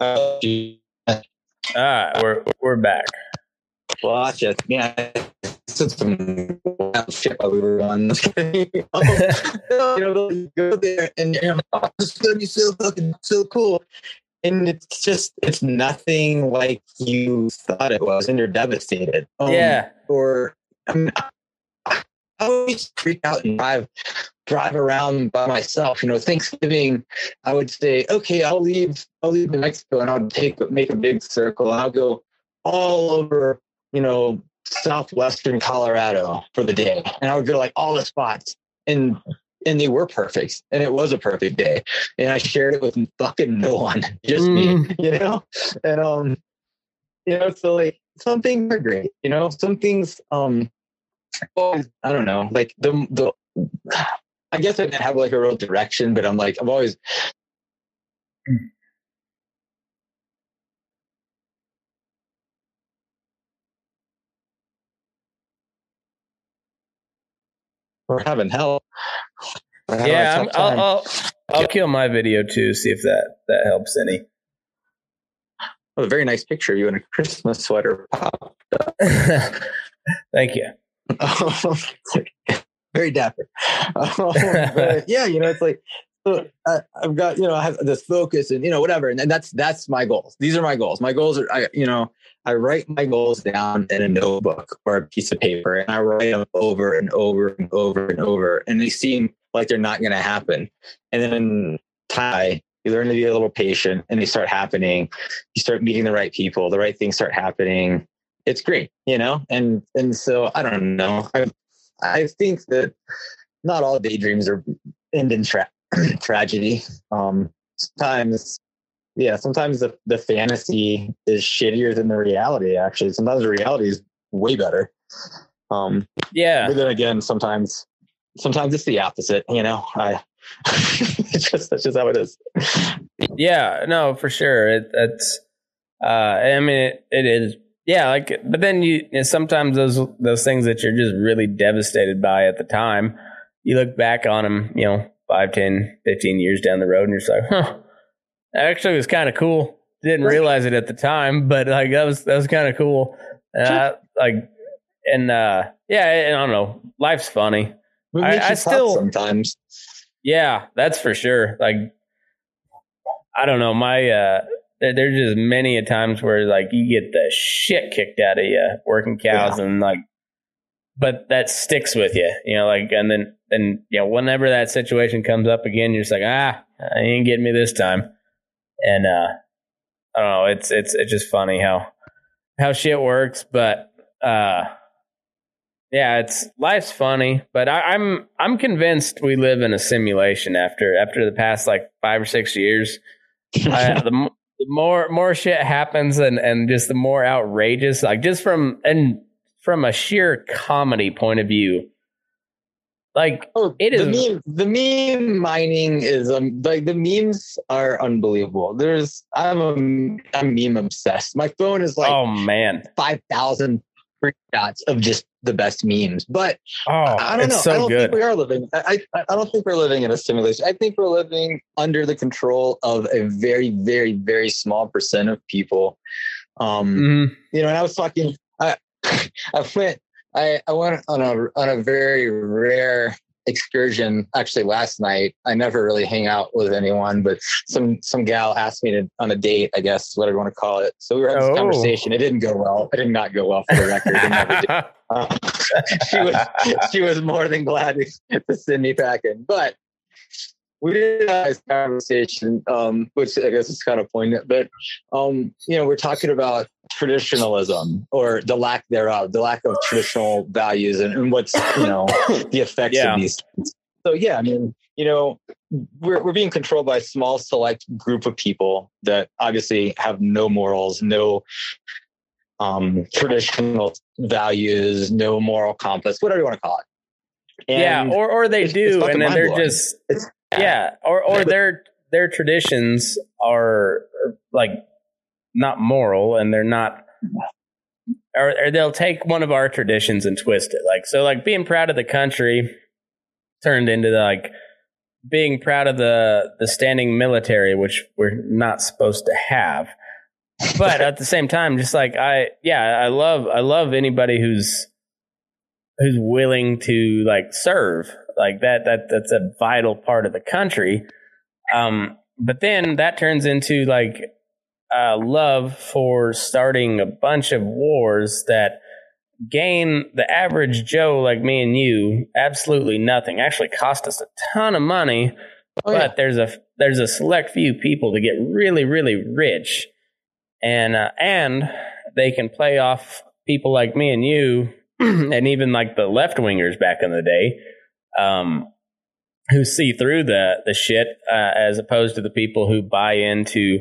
All right, we're we're back. Watch it, yeah. Some shit while we were on. you know, you go there and you're like, oh, this be so fucking so cool. And it's just it's nothing like you thought it was, and you're devastated. Um, yeah, Or I mean, I, always freak out and drive drive around by myself. You know, Thanksgiving, I would say, okay, I'll leave, I'll leave New Mexico and I'll take make a big circle I'll go all over, you know, southwestern Colorado for the day. And I would go to like all the spots. And and they were perfect. And it was a perfect day. And I shared it with fucking no one. Just me. Mm. You know? And um, you know, so like some things are great, you know, some things um always, I don't know, like the the I guess I didn't have like a real direction, but I'm like, I've always We're having hell. We're having yeah. I'm, I'll, I'll I'll kill my video too. See if that that helps any. Oh, a very nice picture of you in a Christmas sweater. Pop. Thank you. very dapper. Yeah, you know, it's like I, have got you know I have this focus and you know whatever, and, and that's that's my goals. These are my goals. My goals are I you know I write my goals down in a notebook or a piece of paper, and I write them over and over and over and over, and they seem like they're not going to happen. And then Thai, you learn to be a little patient, and they start happening. You start meeting the right people, the right things start happening. It's great, you know. And and so I don't know. I I think that not all daydreams are end in tra- tragedy. Um, sometimes, yeah, sometimes the, the fantasy is shittier than the reality. Actually, sometimes the reality is way better. Um, yeah, but then again, sometimes, sometimes it's the opposite. You know, I it's just that's just how it is. Yeah, no, for sure. It, it's, uh, I mean, it, it is yeah, like, but then you, you know, sometimes those those things that you're just really devastated by at the time, you look back on them, you know, 5, 10, 15 years down the road, and you're just like, huh, that actually was kind of cool. Didn't realize it at the time, but like that was that was kind of cool. Uh, like, and uh, yeah, I don't know. Life's funny. I, I still sometimes. Yeah, that's for sure. Like, I don't know. My uh, there's just many a times where like you get the shit kicked out of you working cows yeah. and like but that sticks with you you know like and then and you know whenever that situation comes up again you're just like ah I ain't getting me this time and uh i don't know it's it's it's just funny how how shit works but uh yeah it's life's funny but I, i'm i'm convinced we live in a simulation after after the past like five or six years I, the, the more more shit happens and and just the more outrageous like just from and from a sheer comedy point of view like oh, it is the meme, the meme mining is um like the memes are unbelievable. There's i'm a i'm meme obsessed. My phone is like oh man. 5000 screenshots of just the best memes. But oh, I don't know. So I don't good. think we are living. I, I don't think we're living in a simulation. I think we're living under the control of a very, very, very small percent of people. Um, mm-hmm. You know, and I was talking. I I went. I, I went on a on a very rare excursion actually last night. I never really hang out with anyone, but some some gal asked me to on a date, I guess whatever you want to call it. So we were having oh. this conversation. It didn't go well. It did not go well for the record. uh, she was she was more than glad to, to send me packing, but we did have this conversation, um, which I guess is kind of poignant, but um, you know, we're talking about traditionalism or the lack thereof, the lack of traditional values and, and what's you know the effects yeah. of these. Things. So yeah, I mean, you know, we're we're being controlled by a small select group of people that obviously have no morals, no um, traditional values, no moral compass, whatever you want to call it. And yeah, or or they do, and then they're just it's, yeah, or or their their traditions are, are like not moral, and they're not. Or, or they'll take one of our traditions and twist it, like so, like being proud of the country turned into like being proud of the the standing military, which we're not supposed to have. But at the same time, just like I, yeah, I love I love anybody who's who's willing to like serve like that that that's a vital part of the country. Um but then that turns into like uh love for starting a bunch of wars that gain the average joe like me and you absolutely nothing. Actually cost us a ton of money oh, but yeah. there's a there's a select few people to get really really rich. And uh, and they can play off people like me and you and even like the left wingers back in the day, um, who see through the the shit uh, as opposed to the people who buy into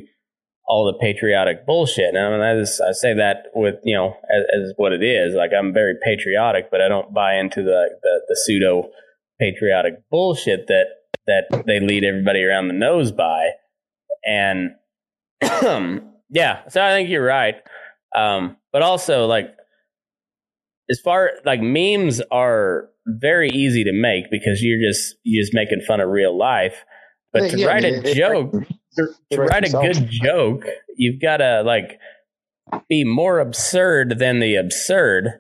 all the patriotic bullshit. And I, mean, I, just, I say that with you know as, as, what it is. Like I'm very patriotic, but I don't buy into the the, the pseudo patriotic bullshit that that they lead everybody around the nose by. And yeah, so I think you're right. Um, but also like as far like memes are very easy to make because you're just you're just making fun of real life. But to yeah, write a joke, to, write a good joke, you've got to like be more absurd than the absurd,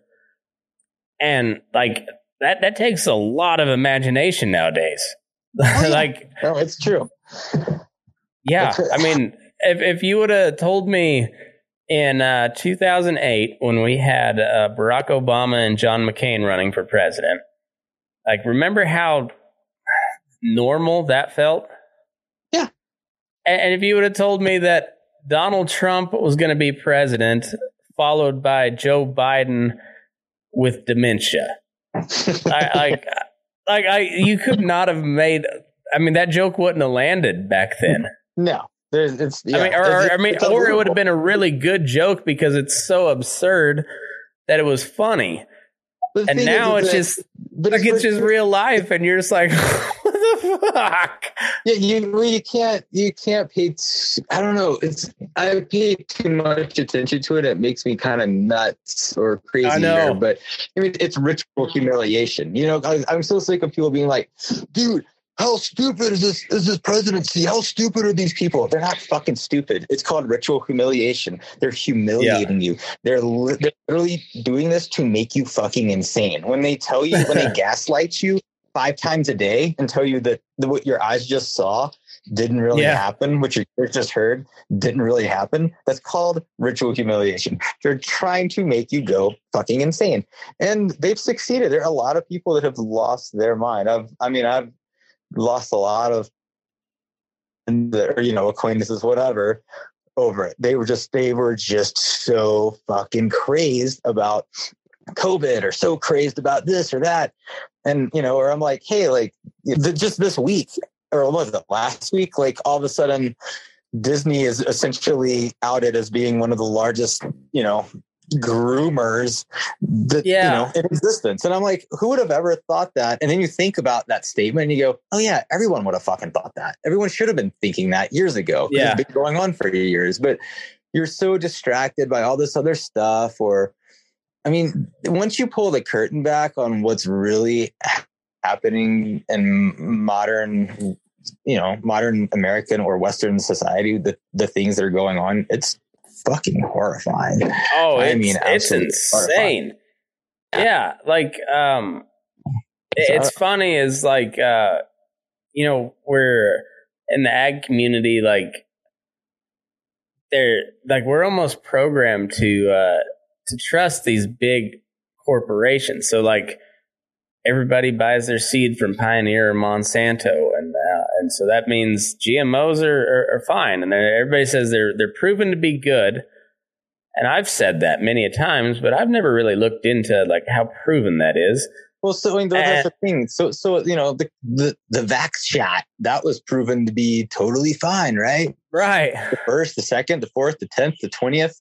and like that that takes a lot of imagination nowadays. like No, it's true. Yeah, I mean, if if you would have told me in uh, 2008 when we had uh, Barack Obama and John McCain running for president, like remember how normal that felt? Yeah. And, and if you would have told me that Donald Trump was going to be president, followed by Joe Biden with dementia, I, like, like I, you could not have made. I mean, that joke wouldn't have landed back then. no, there's it's. I mean, or, or, I mean, it's or it would have been a really good joke because it's so absurd that it was funny. And now is it's just but like it's rich- just real life, and you're just like, what the fuck? Yeah, you well, you can't you can't pay. T- I don't know. It's I pay too much attention to it. It makes me kind of nuts or crazy. I know. here, but I mean, it's ritual humiliation. You know, I, I'm so sick of people being like, "Dude, how stupid is this? Is this presidency? How stupid are these people? They're not fucking stupid. It's called ritual humiliation. They're humiliating you. They're, li- they're literally doing this to make you fucking insane. When they tell you, when they gaslight you five times a day and tell you that the, what your eyes just saw didn't really Yeah. happen, what your ears just heard didn't really happen. That's called ritual humiliation. They're trying to make you go fucking insane, and they've succeeded. There are a lot of people that have lost their mind. I've, I mean, I've lost a lot of, or you know, acquaintances, whatever, over it. They were just, they were just so fucking crazed about COVID or so crazed about this or that. And, you know, or I'm like, hey, like just this week, or was it last week? Like all of a sudden, Disney is essentially outed as being one of the largest, you know, groomers that Yeah. you know in existence. And I'm like, who would have ever thought that? And then you think about that statement and you go, oh yeah, everyone would have fucking thought that. Everyone should have been thinking that years ago. Yeah. It's been going on for years. But you're so distracted by all this other stuff or I mean, once you pull the curtain back on what's really happening in modern, you know, modern American or Western society, the, the things that are going on, it's fucking horrifying. Oh, I it's, mean, it's insane. Yeah, like um, it- it's funny is like uh, you know, we're in the ag community, like they're like we're almost programmed to uh to trust these big corporations. So like everybody buys their seed from Pioneer or Monsanto, and uh, and so that means GMOs are are, are fine, and everybody says they're they're proven to be good. And I've said that many a times, but I've never really looked into like how proven that is. Well, so I mean, that's the thing. So, so you know, the, the the vax shot that was proven to be totally fine, right? Right. The first, the second, the fourth, the tenth, the twentieth,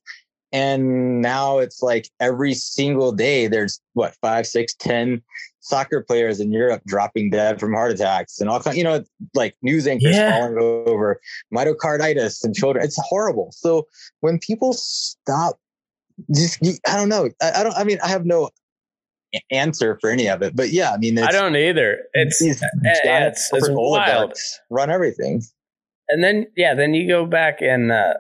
and now it's like every single day there's what five, six, ten soccer players in Europe dropping dead from heart attacks and all kind. You know, like news anchors Yeah. falling over myocarditis and children. It's horrible. So when people stop, just I don't know. I, I don't. I mean, I have no answer for any of it. But yeah, I mean, it's, I don't either. It's these yeah, it's, it's wild. run everything. and then yeah, then you go back and uh,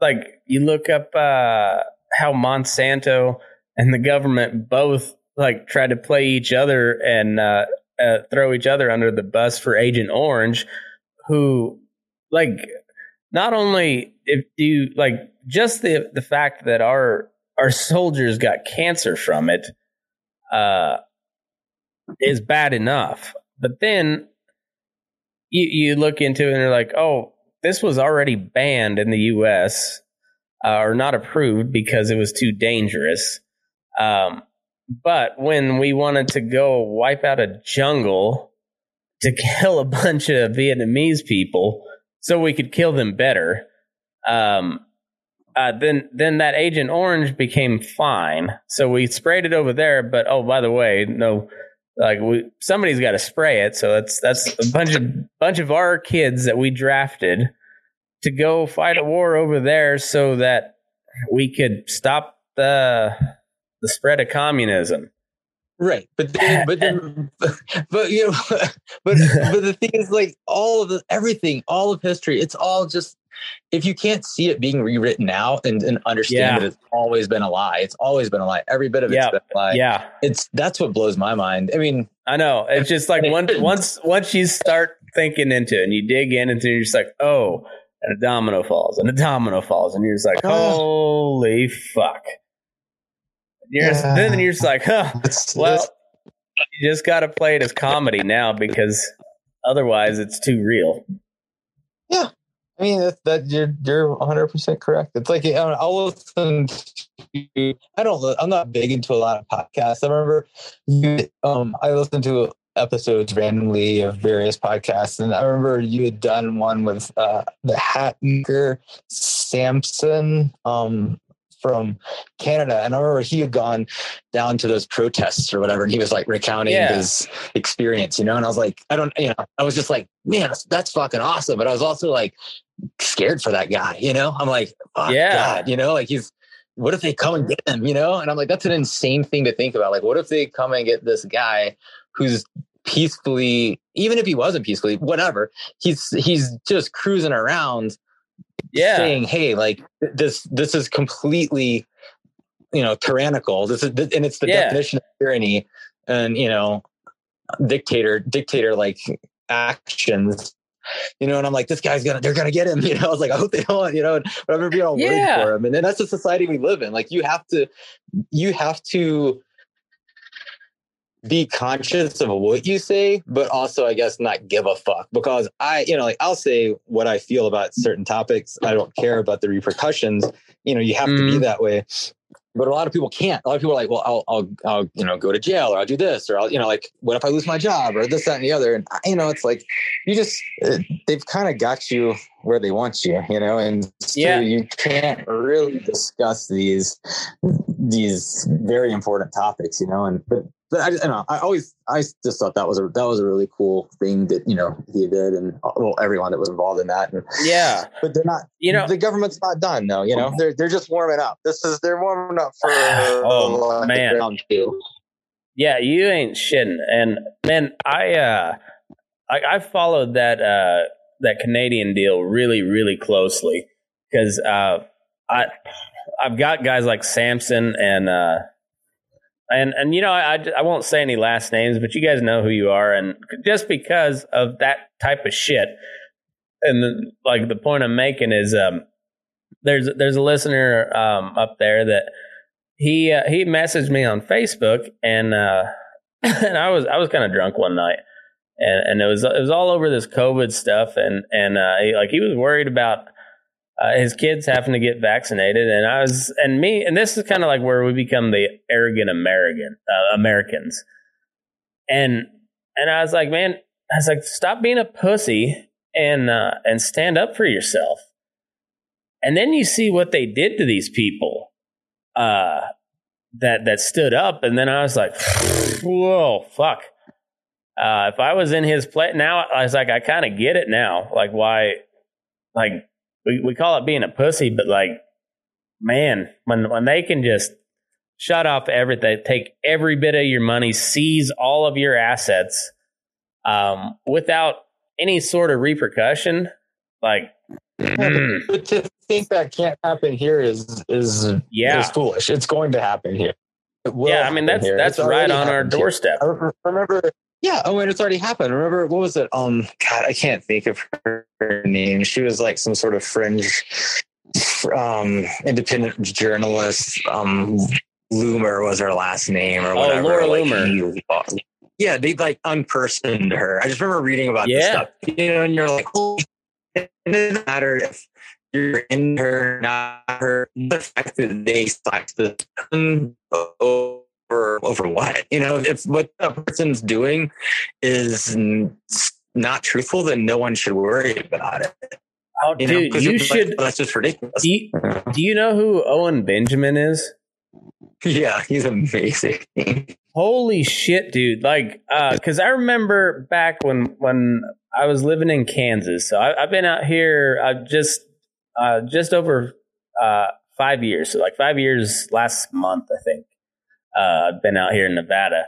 like you look up uh, how Monsanto and the government both like try to play each other and uh, uh, throw each other under the bus for Agent Orange, who like not only if you like just the the fact that our our soldiers got cancer from it uh is bad enough. But then you you look into it and you're like oh this was already banned in the US uh, or not approved because it was too dangerous. Um but when we wanted to go wipe out a jungle to kill a bunch of Vietnamese people so we could kill them better. Um, uh, then then that Agent Orange became fine, so we sprayed it over there. But oh, by the way, no, like we somebody's got to spray it. So that's that's a bunch of bunch of our kids that we drafted to go fight a war over there, so that we could stop the the spread of communism. Right, but then, but then, but you know, but but the thing is, like all of the everything, all of history, it's all just if you can't see it being rewritten now and, and understand Yeah. that it's always been a lie, it's always been a lie. Every bit of it's Yeah. been a lie. yeah, It's that's what blows my mind. I mean, I know. It's just like once once once you start thinking into it and you dig in into it, you're just like, oh, and a domino falls and a domino falls, and you're just like, Ah. holy fuck. You're just, Yeah. then you're just like, huh. Well, you just got to play it as comedy now because otherwise it's too real. Yeah, I mean, that, that you're you're 100 percent correct. It's like I don't I'll listen. To, I don't. I'm not big into a lot of podcasts. I remember you. Um, I listened to episodes randomly of various podcasts, and I remember you had done one with uh, the hat maker Samson. Um. From Canada, and I remember he had gone down to those protests or whatever, and he was like recounting Yeah. his experience, you know. And I was like, I don't, you know, I was just like, man, that's, that's fucking awesome. But I was also like, scared for that guy, you know? I'm like, oh, Yeah. God, you know, like he's, what if they come and get him, you know? And I'm like, that's an insane thing to think about. Like, what if they come and get this guy who's peacefully, even if he wasn't peacefully, whatever, he's, he's just cruising around Yeah. saying, hey, like this, this is completely, you know, tyrannical. This is, and it's the Yeah. definition of tyranny and, you know, dictator, dictator like actions you know, and I'm like, this guy's gonna, they're gonna get him, you know. I was like, I hope they don't, you know, and I'm gonna be all worried for him. And then that's the society we live in. Like, you have to, you have to be conscious of what you say, but also, I guess, not give a fuck because I, you know, like I'll say what I feel about certain topics. I don't care about the repercussions. You know, you have to be Mhm. that way. But a lot of people can't. A lot of people are like, well, I'll, I'll, I'll, you know, go to jail or I'll do this or I'll, you know, like, what if I lose my job or this, that, and the other? And, you know, it's like, you just, uh, they've kind of got you where they want you, you know, and so Yeah. you can't really discuss these, these very important topics, you know, and, but, but I, just- I don't know, I always, I just thought that was a, that was a really cool thing that, you know, he did and well, everyone that was involved in that. And, Yeah. but they're not, You know, the government's not done though, you know, they're, they're just warming up. This is, they're warming up for Oh, uh, man. round two. Yeah, you ain't shitting. And man, I uh I, I followed that uh that Canadian deal really, really closely because uh I I've got guys like Samson and uh and and you know I, I won't say any last names, but you guys know who you are, and just because of that type of shit, and the, like the point I'm making is um there's there's a listener um up there that he uh, he messaged me on Facebook and uh, and I was I was kind of drunk one night. And and it was it was all over this COVID stuff and and uh, he, like he was worried about uh, his kids having to get vaccinated and I was and me and this is kind of like where we become the arrogant American uh, Americans and and I was like man I was like stop being a pussy and uh, and stand up for yourself and then you see what they did to these people uh, that that stood up, and then I was like, "Whoa, fuck!" Uh, if I was in his place now, I was like, I kind of get it now, like why, like we we call it being a pussy, but like, man, when when they can just shut off everything, take every bit of your money, seize all of your assets, um, without any sort of repercussion, like. But to think that can't happen here is is Yeah. is foolish. It's going to happen here. Yeah, I mean that's here. that's It's right on our happened here. doorstep. I remember. Yeah. Oh, and it's already happened. Remember what was it? Um, God, I can't think of her name. She was like some sort of fringe, um, independent journalist. Um, Loomer was her last name or whatever. Oh, whatever. Laura like, Loomer. he- yeah, they like unpersoned her. I just remember reading about this Yeah. stuff. You know, and you're like, oh, it doesn't matter if you're in her, not her. The fact that they slapped the over over what? You know, if what a person's doing is not truthful, then no one should worry about it. Oh, You know, dude, 'Cause you it's like, should. that's just ridiculous. Do you, do you know who Owen Benjamin is? yeah, he's amazing. Holy shit, dude! Like, uh, cause I remember back when when I was living in Kansas. So I, I've been out here uh, just uh, just over uh, five years. So like five years last month, I think. Uh, I've been out here in Nevada.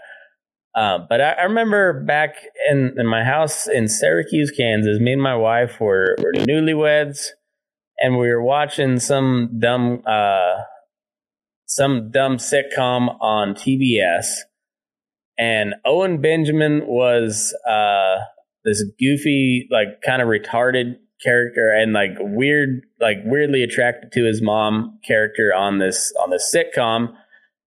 Uh, but I, I remember back in, in my house in Syracuse, Kansas, me and my wife were, were newlyweds. and we were watching some dumb uh some dumb sitcom on TBS and Owen Benjamin was uh this goofy like kind of retarded character and like weird like weirdly attracted to his mom character on this on this sitcom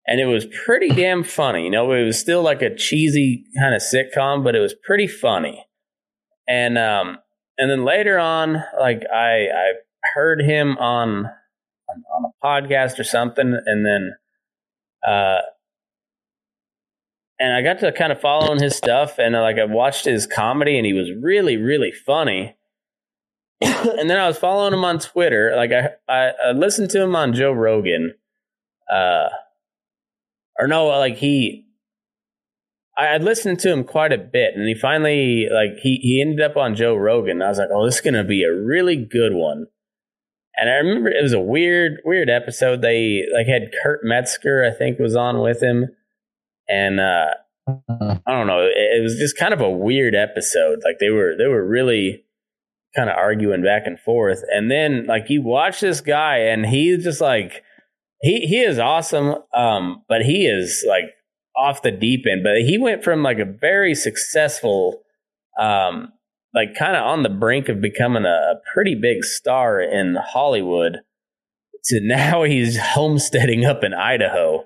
and it was pretty damn funny you know it was still like a cheesy kind of sitcom but it was pretty funny and um and then later on like i i heard him on on, a podcast or something and then uh and I got to kind of following his stuff, and uh, like I watched his comedy, and he was really, really funny. and then I was following him on Twitter. Like I, I, I listened to him on Joe Rogan, uh, or no, like he, I had listened to him quite a bit, and he finally like he he ended up on Joe Rogan. I was like, oh, this is gonna be a really good one. And I remember it was a weird, weird episode. They like had Kurt Metzger, I think, was on with him and uh, I don't know. It, it, was just kind of a weird episode. Like they were they were really kind of arguing back and forth, and then like you watch this guy, and he's just like he he is awesome, um, but he is like off the deep end. But he went from like a very successful, um, like kind of on the brink of becoming a pretty big star in Hollywood to now he's homesteading up in Idaho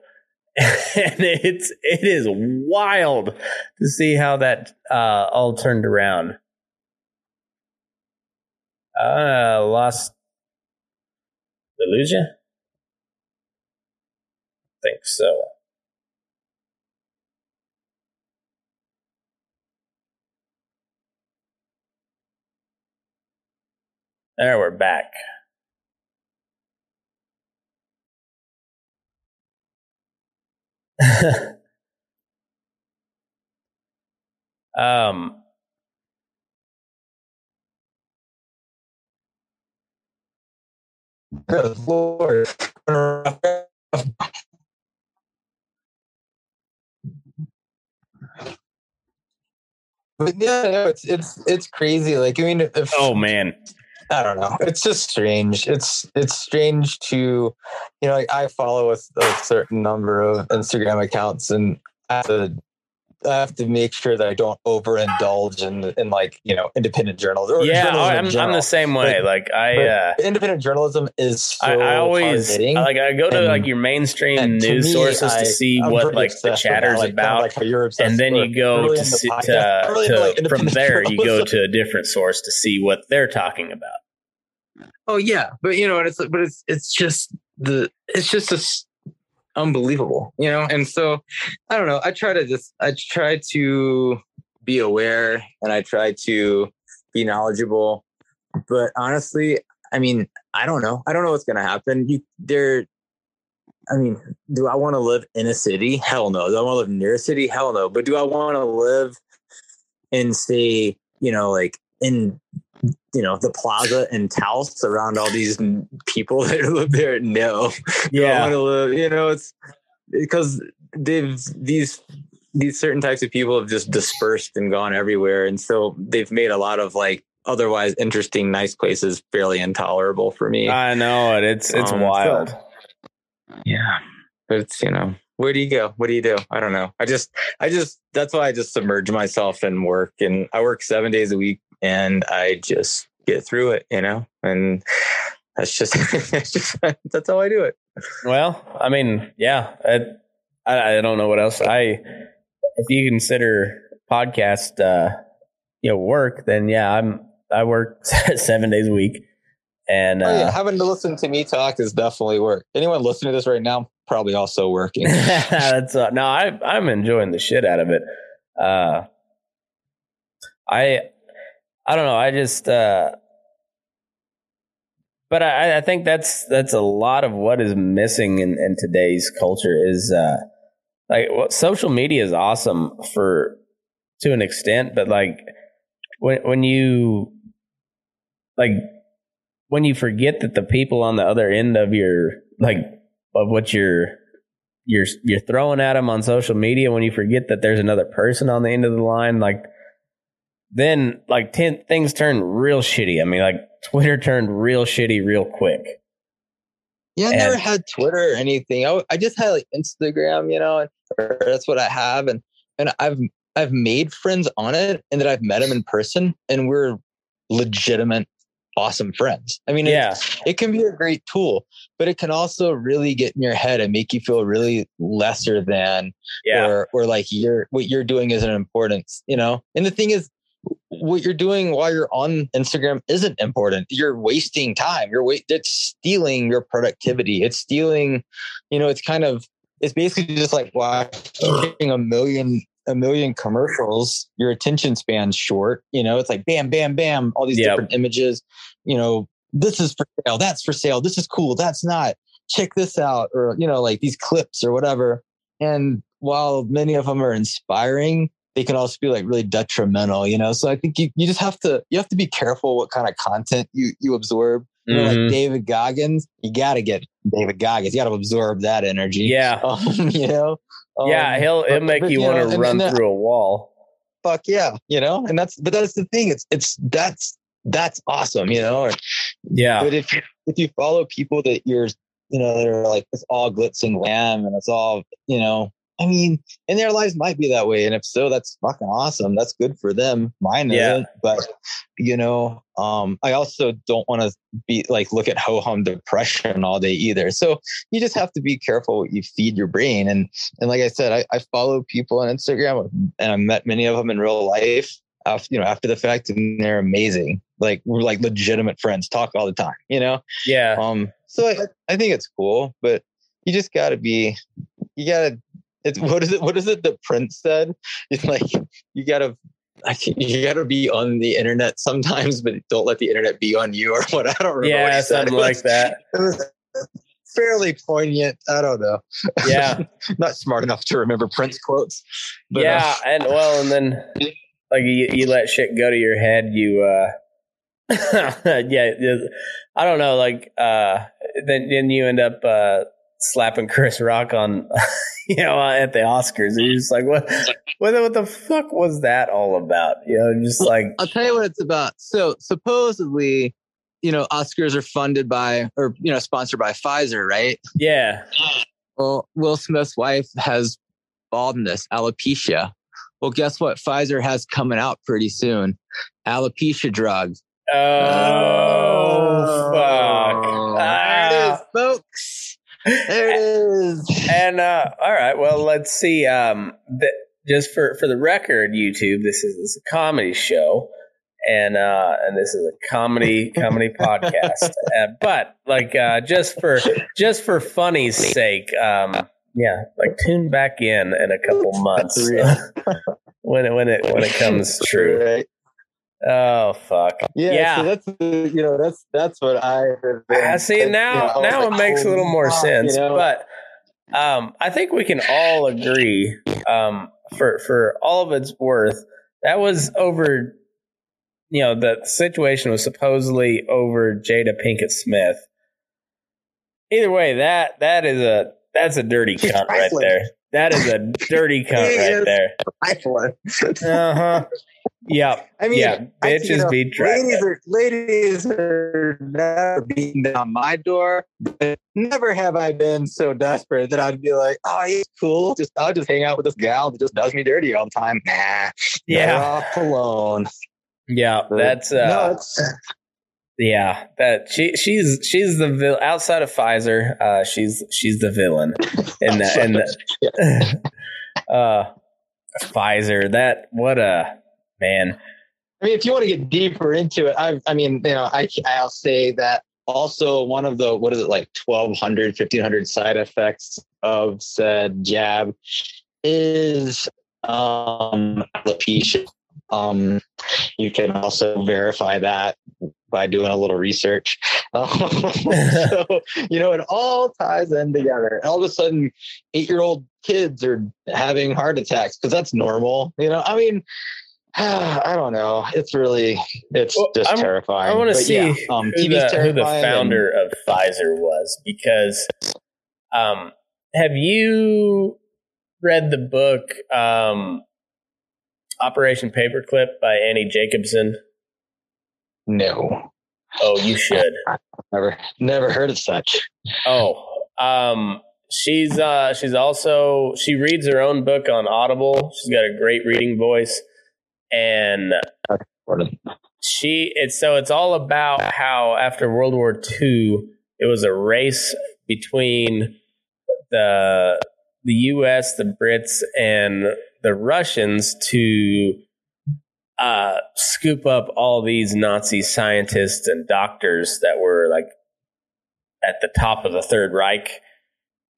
and it's it is wild to see how that uh, all turned around. Uh, lost. You? Think so. There, we're back. um, lord. But yeah, no, it's it's it's crazy. Like I mean, if, oh man, I don't know. It's just strange. It's it's strange to, you know, like I follow a, a certain number of Instagram accounts, and I have to I have to make sure that I don't overindulge in in like you know independent journalism. yeah, I'm, I'm the same way. Like, like I, uh, independent journalism is so I, I always like I go to and, like your mainstream news me, sources I, to see I'm what like the chatter's like, about, kind of like and then you go to, see, to, to, to from there you go to a different source to see what they're talking about. Oh yeah, but you know, it's but it's it's just the it's just a unbelievable, you know? And so I don't know. I try to just, I try to be aware and I try to be knowledgeable. But honestly, I mean, I don't know. I don't know what's going to happen. You, there, I mean, do I want to live in a city? Hell no. Do I want to live near a city? Hell no. But do I want to live in, say, you know, like in you know the plaza and Taos around all these people that live there. No, yeah, want to live. You know, it's because they've these these certain types of people have just dispersed and gone everywhere, and so they've made a lot of like otherwise interesting, nice places fairly intolerable for me. I know it. It's it's um, wild. So, yeah, but it's you know where do you go? What do you do? I don't know. I just, I just, that's why I just submerge myself in work and I work seven days a week and I just get through it, you know, and that's just, that's just, that's how I do it. Well, I mean, yeah, I, I don't know what else I, if you consider podcast, uh, you know, work, then yeah, I'm, I work seven days a week. And uh, oh, yeah, having to listen to me talk is definitely work. Anyone listening to this right now, probably also working. That's uh, no, I I'm enjoying the shit out of it. Uh, I I don't know. I just uh, but I, I think that's that's a lot of what is missing in, in today's culture is uh, like well, social media is awesome for to an extent, but like when when you like when you forget that the people on the other end of your like of what you're you're you're throwing at them on social media when you forget that there's another person on the end of the line like then like ten, things turned real shitty. I mean, like Twitter turned real shitty real quick. Yeah, I And- never had Twitter or anything. I, I just had like Instagram, you know, and that's what I have, and and I've I've made friends on it, and that I've met them in person, and we're legitimate, awesome friends. I mean, Yeah, it can be a great tool, but it can also really get in your head and make you feel really lesser than yeah, or or like you're what you're doing isn't important, you know. And the thing is, what you're doing while you're on Instagram isn't important. You're wasting time. You're wait. It's stealing your productivity. It's stealing. You know, it's kind of. It's basically just like watching a million a million commercials. Your attention span's short. You know, it's like bam, bam, bam. All these Yep. different images. You know, this is for sale. That's for sale. This is cool. That's not. Check this out, or you know, like these clips or whatever. And while many of them are inspiring, they can also be like really detrimental, you know? So I think you, you just have to, you have to be careful what kind of content you, you absorb. You know, Mhm. like David Goggins, you got to get David Goggins. You got to absorb that energy. yeah, Um, you know? Um, yeah. He'll he'll make but, you know, want to run through a wall. Fuck yeah. You know? And that's, but that's the thing. It's, it's, that's, that's awesome, you know? Or, Yeah, But if if you follow people that you're, you know, they're like, it's all glitz and glam and it's all, you know, I mean, and their lives might be that way. And if so, that's fucking awesome. That's good for them. Mine Yeah. isn't. But, you know, um, I also don't want to be like, look at ho hum depression all day either. So you just have to be careful what you feed your brain. And, and like I said, I, I follow people on Instagram and I met many of them in real life. After, you know, after the fact, and they're amazing. Like we're like legitimate friends, talk all the time. You know, yeah, um, so I, I think it's cool, but you just got to be, you got to. It's what is it? What is it that Prince said? It's like you got to, you got to be on the internet sometimes, but don't let the internet be on you, or what? I don't remember. what yeah, he said. something was- like that. It was fairly poignant. I don't know. Yeah, not smart enough to remember Prince quotes. But, uh, yeah, and well, and then like you, you let shit go to your head, you uh yeah, yeah, I don't know, like uh then then you end up uh slapping Chris Rock on you know at the Oscars. And you're just like what what what the fuck was that all about? You know, just like I'll tell you what it's about. So supposedly, you know, Oscars are funded by or you know sponsored by Pfizer, right? yeah. Well, Will Smith's wife has baldness, alopecia. Well, guess what? Pfizer has coming out pretty soon. Alopecia drug. Oh, fuck. There it Ah. is, folks. There it is. And uh, all right, well, let's see. Um, th- just for for the record, YouTube, this is, this is a comedy show, and uh, and this is a comedy comedy podcast. Uh, but like, uh, just for just for funny's sake, um, yeah, like tune back in in a couple months when it when it when it comes true. Right. Oh fuck. Yeah, Yeah. So that's the, you know that's that's what I. I see you know, now. I was now like, it makes a little more sense. you know? But um, I think we can all agree, um, for for all of its worth, that was over. You know, the situation was supposedly over Jada Pinkett Smith. Either way, that that is a that's a dirty She's cunt right there. That is a dirty cunt right there. Uh huh. Yep. I mean, Yeah, bitches you know, be ladies are ladies are never beating down my door. But never have I been so desperate that I'd be like, "Oh, he's cool. Just I'll just hang out with this gal that just does me dirty all the time." Nah, Yeah. off alone. Yeah. That's uh. no, it's Yeah, that she she's she's the vil- outside of Pfizer. Uh, she's she's the villain in the in the uh, Pfizer. That what a man. I mean, if you want to get deeper into it, I, I mean, you know, I, I'll say that also one of the, what is it, like 1200, 1500 side effects of said jab is um, alopecia. Um, you can also verify that by doing a little research. Um, so, you know, it all ties in together. All of a sudden, eight year old kids are having heart attacks because that's normal. You know, I mean, I don't know. It's really, it's Well, just I'm- terrifying. I want to see yeah, um, who, the, who the founder of Pfizer was because um, have you read the book? Um, Operation Paperclip by Annie Jacobsen? No, Oh, you should. never, never heard of such. Oh, um, she's uh, she's also she reads her own book on Audible. She's got a great reading voice, and she it's so it's all about how after World War II it was a race between the the U.S., the Brits, and the Russians to uh, scoop up all these Nazi scientists and doctors that were like at the top of the Third Reich,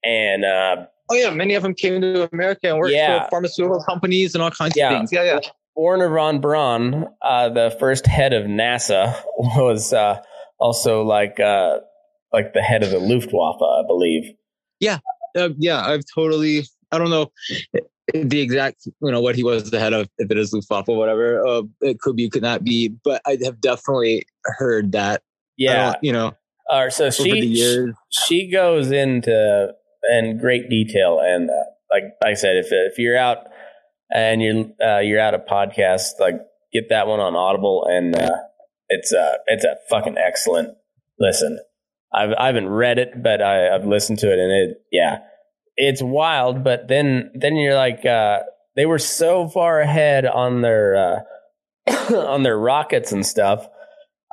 and uh, Oh yeah, many of them came to America and worked Yeah. for pharmaceutical companies and all kinds Yeah. of things. Yeah, yeah. Wernher von Braun, uh, the first head of NASA, was uh, also like uh, like the head of the Luftwaffe, I believe. Uh, yeah, I've totally. I don't know the exact, you know, what he was the head of, if it is Luftwaffe or whatever. Uh, it could be, could not be, but I have definitely heard that. Yeah. you know, Uh, so over the she years. she goes into in great detail, and uh, like like I said, if if you're out and you're uh, you're out of podcast, like get that one on Audible, and uh, it's uh it's a fucking excellent listen. I've I haven't read it, but I, I've listened to it, and it yeah, it's wild. But then then you're like, uh, they were so far ahead on their uh, on their rockets and stuff.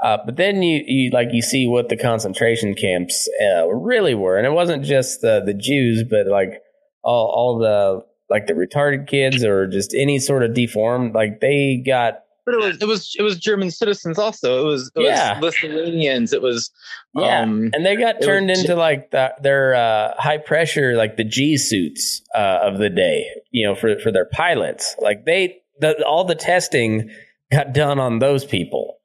Uh, but then you, you like you see what the concentration camps uh, really were, and it wasn't just the the Jews, but like all all the like the retarded kids or just any sort of deformed. Like they got But it was it was it was German citizens also. It was, it Yeah. was Lithuanians. It was yeah, um, and they got it was turned into like the, their uh, high pressure, like the G suits uh, of the day. You know, for for their pilots, like they the, all the testing got done on those people,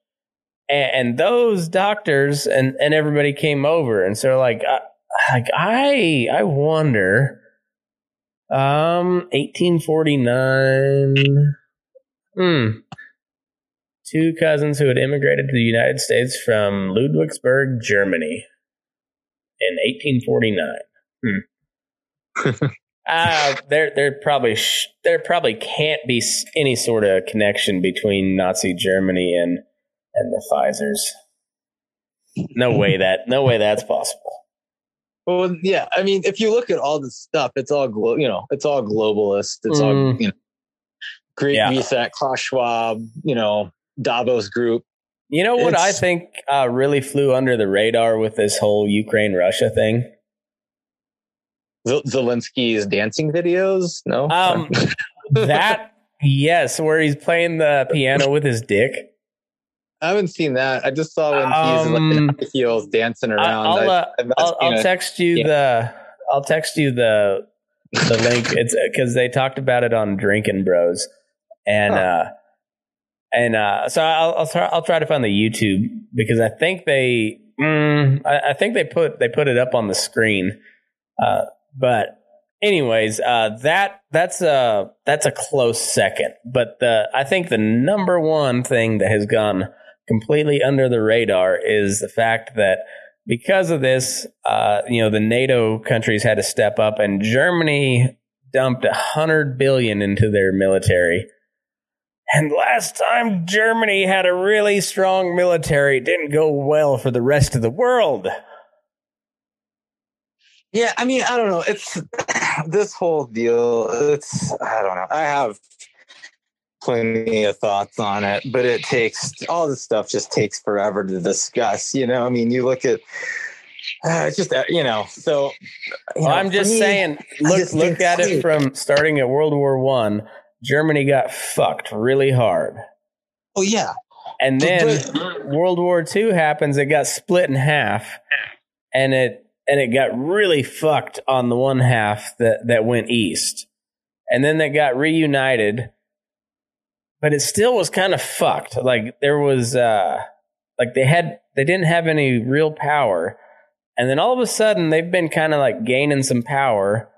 and, and those doctors and and everybody came over, and so like I, like I I wonder, um, eighteen forty nine, hmm. Two cousins who had immigrated to the United States from Ludwigsburg, Germany, in 1849. Uh, there, there probably, sh- there probably can't be s- any sort of connection between Nazi Germany and and the Pfizer's. No way that, no way that's possible. Well, yeah. I mean, if you look at all the stuff, it's all glo- you know, it's all globalist. It's all Mm. you know, Great Yeah. Reset, Klaus Schwab, you know, Davos Group. You know what I think uh, really flew under the radar with this whole Ukraine Russia thing? Z- Zelensky's dancing videos. No, Um, that yes, where he's playing the piano with his dick. I haven't seen that. I just saw when he's like in Um, heels dancing around. I'll, uh, I'll, I'll text you Yeah. the I'll text you the the link. It's because they talked about it on Drinking Bros, and Huh. uh, and uh, so I'll I'll try, I'll try to find the YouTube because I think they mm, I, I think they put they put it up on the screen, uh, but anyways, uh, that that's a that's a close second. But the I think the number one thing that has gone completely under the radar is the fact that because of this, uh, you know, the NATO countries had to step up, and Germany dumped a hundred billion into their military. And last time Germany had a really strong military, it didn't go well for the rest of the world. Yeah, I mean, I don't know. It's this whole deal. It's I don't know. I have plenty of thoughts on it, but it takes all this stuff just takes forever to discuss. You know, I mean, you look at uh, it's just uh, you know. So you Well, know, I'm just me, saying, look just look at it from starting at World War One. Germany got fucked really hard. Oh yeah, And then but- World War II happens. It got split in half, and it and it got really fucked on the one half that that went east, and then they got reunited. But it still was kind of fucked. Like there was, uh like they had they didn't have any real power, and then all of a sudden they've been kind of like gaining some power.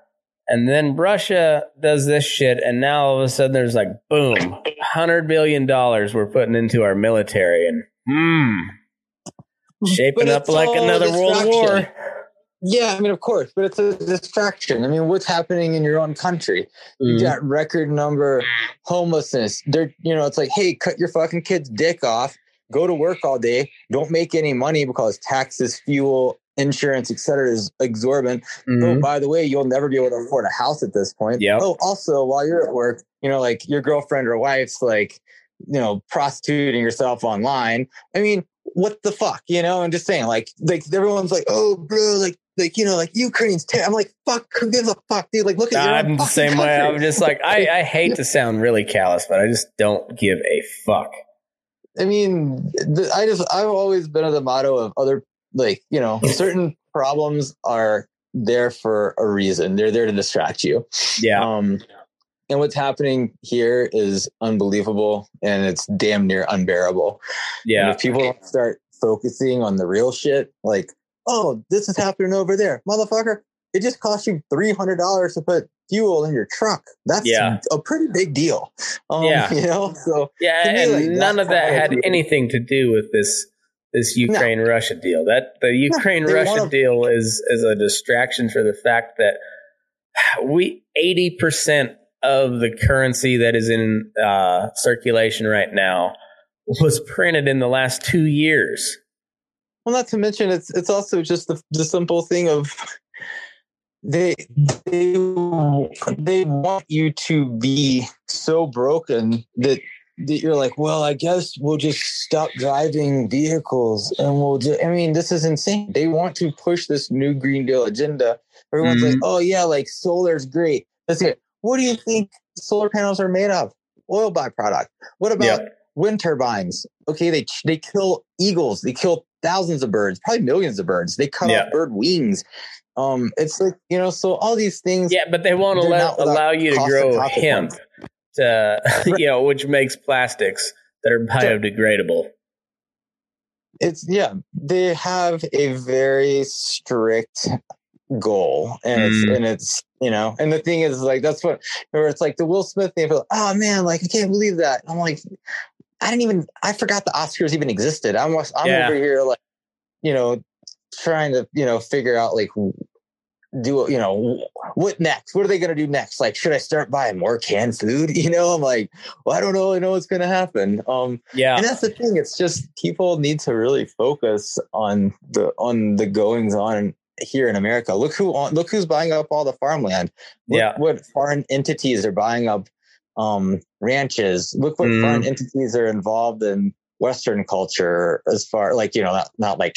And then Russia does this shit, and now all of a sudden there's like boom, hundred billion dollars we're putting into our military, and hmm, shaping up like another world war. Yeah, I mean, of course, but it's a distraction. I mean, what's happening in your own country? You Mhm. got record number homelessness. They're, you know, it's like, hey, cut your fucking kid's dick off. Go to work all day. Don't make any money because taxes, fuel, insurance, et cetera, is exorbitant. Oh, Mhm. by the way, you'll never be able to afford a house at this point. Yep. Oh, also, while you're at work, you know, like your girlfriend or wife's like, you know, prostituting yourself online. I mean, what the fuck, you know? I'm just saying, like, like everyone's like, oh, bro, like, like you know, like Ukraine's. Ter-. I'm like, fuck, who gives a fuck, dude? Like, look at your I'm the fucking same way. I'm just like I, I hate to sound really callous, but I just don't give a fuck. I mean, the, I just I've always been of the motto of other like you know certain problems are there for a reason. They're there to distract you. Yeah. Um, and what's happening here is unbelievable, and it's damn near unbearable. And Yeah. if people don't start focusing on the real shit, like, oh, this is happening over there, motherfucker. It just cost you three hundred dollars to put fuel in your truck. That's Yeah. a pretty big deal. Um, Yeah. you know. So Yeah, me, and like, none of that had anything to do with this this Ukraine Russia deal. That the Ukraine Russia wanna- deal is is a distraction for the fact that we eighty percent of the currency that is in uh, circulation right now was printed in the last two years. Well, not to mention it's it's also just the the simple thing of they they they want you to be so broken that that you're like, well, I guess we'll just stop driving vehicles and we'll just. I mean, this is insane. They want to push this new Green Deal agenda. Everyone's like, mm-hmm. oh yeah, like solar's great. That's it. What do you think solar panels are made of? Oil byproduct. What about Yep. wind turbines? Okay, they they kill eagles. They kill thousands of birds, probably millions of birds. They cut Yeah. off bird wings. Um, it's like you know, so all these things. Yeah, but they won't allow, allow you to grow hemp, to, you know, which makes plastics that are biodegradable. it's yeah they have a very strict goal and it's Mm. and it's you know and the thing is like that's what where it's like the will smith thing like, oh man like i can't believe that i'm like i didn't even i forgot the oscars even existed. I'm i'm Yeah. over here like you know trying to you know figure out like do you know what next? What are they going to do next? Like should i start buying more canned food? You know i'm like well i don't know i know what's going to happen. Um Yeah. and that's the thing it's just people need to really focus on the on the goings on here in america. Look who on look who's buying up all the farmland. Look Yeah. what foreign entities are buying up um ranches look what Mhm. foreign entities are involved in western culture as far like you know not, not like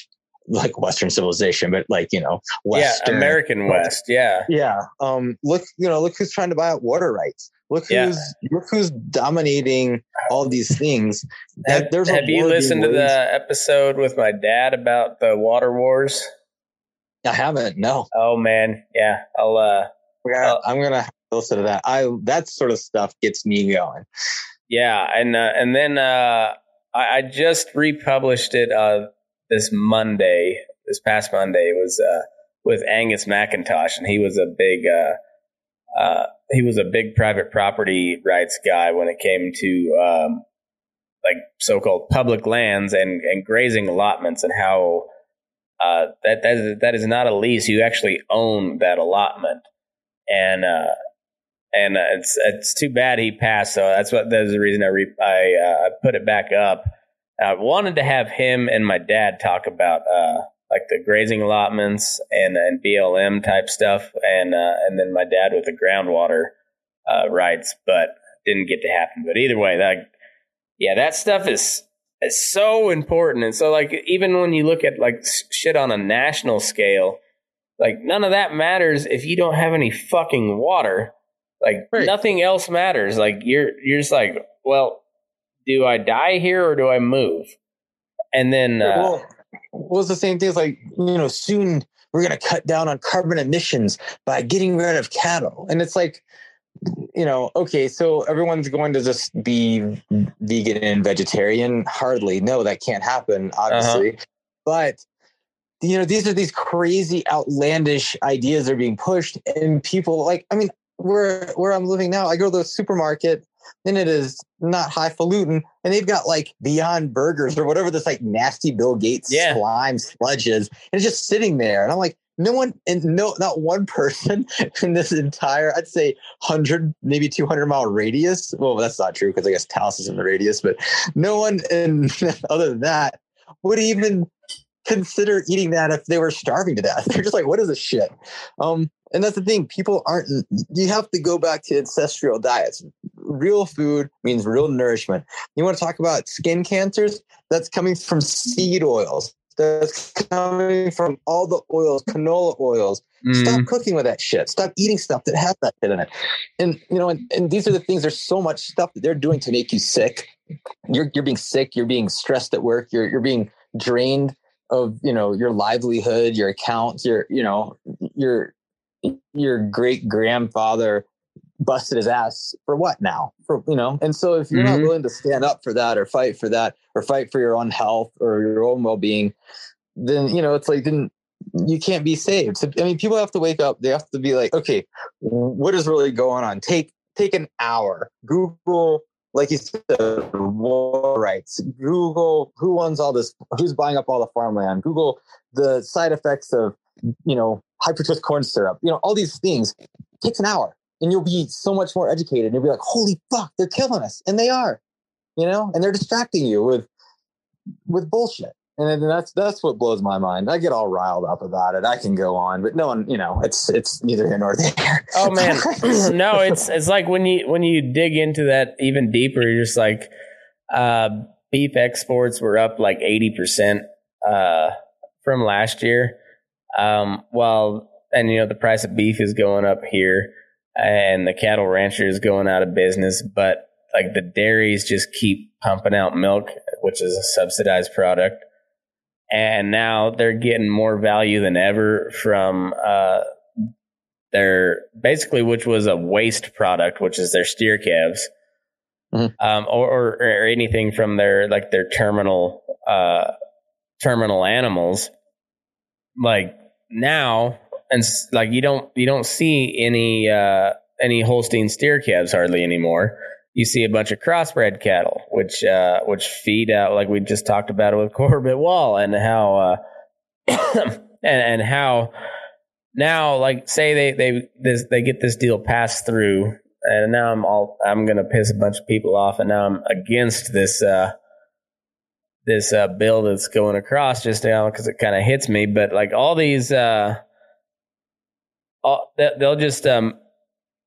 like western civilization but like you know western yeah, American West. Yeah. yeah. Um, look, you know, look who's trying to buy out water rights. Look Yeah. who's look who's dominating all these things. Have, There's have you listened to the episode with my dad about the water wars? I haven't. No. Oh man, yeah. I'll uh Yeah, Oh. I'm gonna listen to that. I that sort of stuff gets me going. yeah, and uh, and then uh I, I just republished it uh this Monday, this past Monday was uh with Angus McIntosh and he was a big uh uh he was a big private property rights guy when it came to um like so-called public lands and and grazing allotments and how that that is, that is not a lease. You actually own that allotment, and and uh, it's it's too bad he passed. So that's what that's the reason I re- I uh, put it back up. I wanted to have him and my dad talk about uh, like the grazing allotments and and BLM type stuff, and uh, and then my dad with the groundwater uh, rights, but didn't get to happen. But either way, that yeah, that stuff is is so important. And so, like, even when you look at like shit on a national scale, like none of that matters if you don't have any fucking water. Like Right. nothing else matters. Like you're you're just like, well, do I die here or do I move? And then uh, well, well, it's the same thing. It's like you know, soon we're gonna cut down on carbon emissions by getting rid of cattle, and it's like you know, okay, so everyone's going to just be vegan and vegetarian. Hardly, no, that can't happen, obviously. But you know, these are these crazy, outlandish ideas that are being pushed, and people like, I mean, where where I'm living now, I go to the supermarket, and it is not highfalutin, and they've got like Beyond Burgers or whatever this like nasty Bill Gates Yeah. slime sludge is, and it's just sitting there, and I'm like, no one and no not one person in this entire i'd say 100 maybe 200 mile radius well that's not true because i guess taos is in the radius but no one in other than that would even consider eating that if they were starving to death they're just like what is this shit um and that's the thing people aren't you have to go back to ancestral diets real food means real nourishment you want to talk about skin cancers that's coming from seed oils that's coming from all the oils, canola oils. Mm. Stop cooking with that shit. Stop eating stuff that has that shit in it. And you know, and, and these are the things. There's so much stuff that they're doing to make you sick. You're you're being sick. You're being stressed at work. You're you're being drained of you know your livelihood, your accounts, your you know your your great grandfather busted his ass for what now? For you know, and so if you're mm-hmm. not willing to stand up for that or fight for that or fight for your own health or your own well being, then you know it's like then you can't be saved. So, I mean, people have to wake up. They have to be like, okay, what is really going on? Take take an hour. Google, like you said, war rights. Google who owns all this, who's buying up all the farmland. Google the side effects of you know high corn syrup. You know all these things. It takes an hour and you'll be so much more educated. And you'll be like, holy fuck, they're killing us. And they are, you know, and they're distracting you with with bullshit. And that's that's what blows my mind. I get all riled up about it. I can go on, but no one, you know, it's it's neither here nor there. Oh man, no, it's it's like when you when you dig into that even deeper, you're just like, uh, beef exports were up like eighty percent uh, from last year. Um, while and you know the price of beef is going up here and the cattle ranchers going out of business, but like the dairies just keep pumping out milk, which is a subsidized product. And now they're getting more value than ever from uh, their basically, which was a waste product, which is their steer calves, mm-hmm. um, or, or, or anything from their like their terminal uh, terminal animals. Like now, and like you don't you don't see any uh, any Holstein steer calves hardly anymore. You see a bunch of crossbred cattle, which uh, which feed out like we just talked about it with Corbitt Wall and how uh, and, and how now like say they they this, they get this deal passed through and now I'm all I'm gonna piss a bunch of people off and now I'm against this uh, this uh, bill that's going across just now because it kind of hits me. But like all these uh, they'll just um,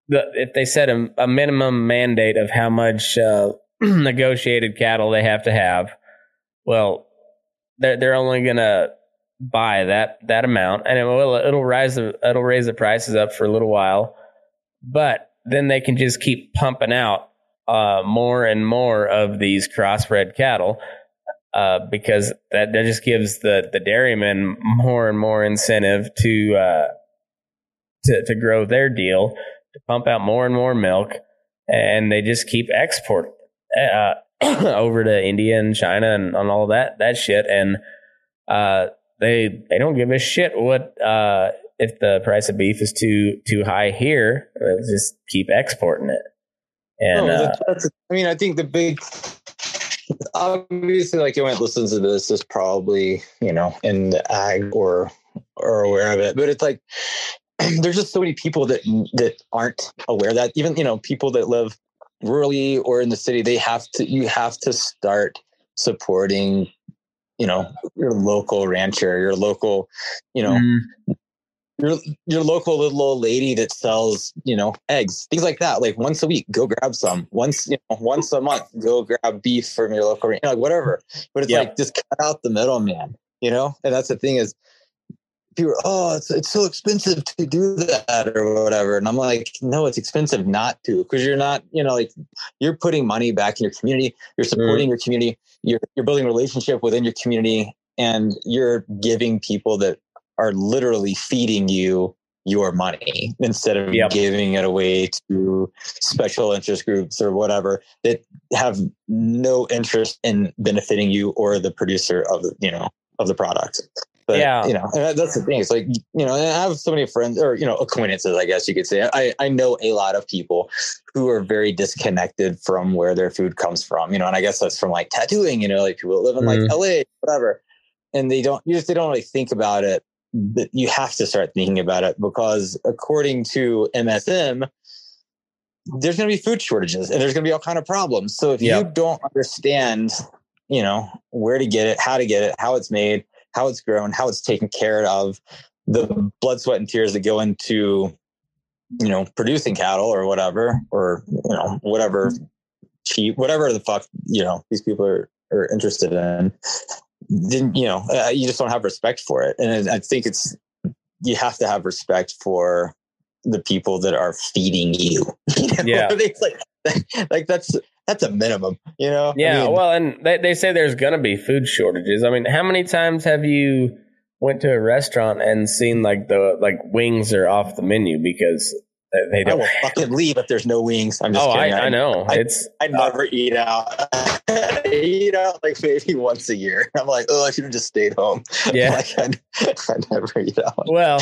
the, if they set a, a, minimum mandate of how much uh, negotiated cattle they have to have, well, they're they're only gonna buy that that amount, and it will it'll rise the it'll raise the prices up for a little while, but then they can just keep pumping out uh, more and more of these crossbred cattle. Uh, because that, that just gives the, the dairymen more and more incentive to uh, to, to grow their deal, to pump out more and more milk, and they just keep exporting uh, over to India and China and on all that that shit, and uh, they they don't give a shit what uh, if the price of beef is too too high here. They'll just keep exporting it. And oh, that's, I mean, I think the big obviously like anyone that listens to this is probably you know in the ag or or aware of it but it's like there's just so many people that that aren't aware that even you know people that live rurally or in the city they have to you have to start supporting you know your local rancher your local you know mm. Your your local little old lady that sells you know eggs things like that like once a week go grab some. Once you know once a month go grab beef from your local you know, like whatever. But it's like just cut out the middleman you know? And that's the thing is people are, oh it's, it's so expensive to do that or whatever. And i'm like no it's expensive not to because you're not you know like you're putting money back in your community you're supporting mm. your community you're, you're building relationship within your community and you're giving people that are literally feeding you your money instead of yep. giving it away to special interest groups or whatever that have no interest in benefiting you or the producer of the you know of the product but yeah, you know, that's the thing. It's like you know, I have so many friends or you know acquaintances, I guess you could say. I I know a lot of people who are very disconnected from where their food comes from. You know, and I guess that's from like tattooing. You know, like people live in like mm-hmm. LA, whatever, and they don't. You just they don't really think about it you have to start thinking about it because according to MSM, there's going to be food shortages and there's going to be all kind of problems. So if Yeah. you don't understand, you know, where to get it, how to get it, how it's made, how it's grown, how it's taken care of, the blood, sweat, and tears that go into, you know, producing cattle or whatever, or you know, whatever mm-hmm. cheap, whatever the fuck you know these people are are interested in, then you know, uh, you just don't have respect for it, and I think it's you have to have respect for the people that are feeding you. you know? Yeah. It's like like that's that's a minimum, you know. I Yeah, mean, well, and they, they say there's going to be food shortages. I mean, how many times have you went to a restaurant and seen like the like wings are off the menu because they, don't? I will fucking leave if there's no wings. I'm just Oh, I, kidding. I know. I- it's I never eat out. I eat out like maybe once a year. I'm like, oh, I should have just stayed home. Yeah. like I, I never eat out. well,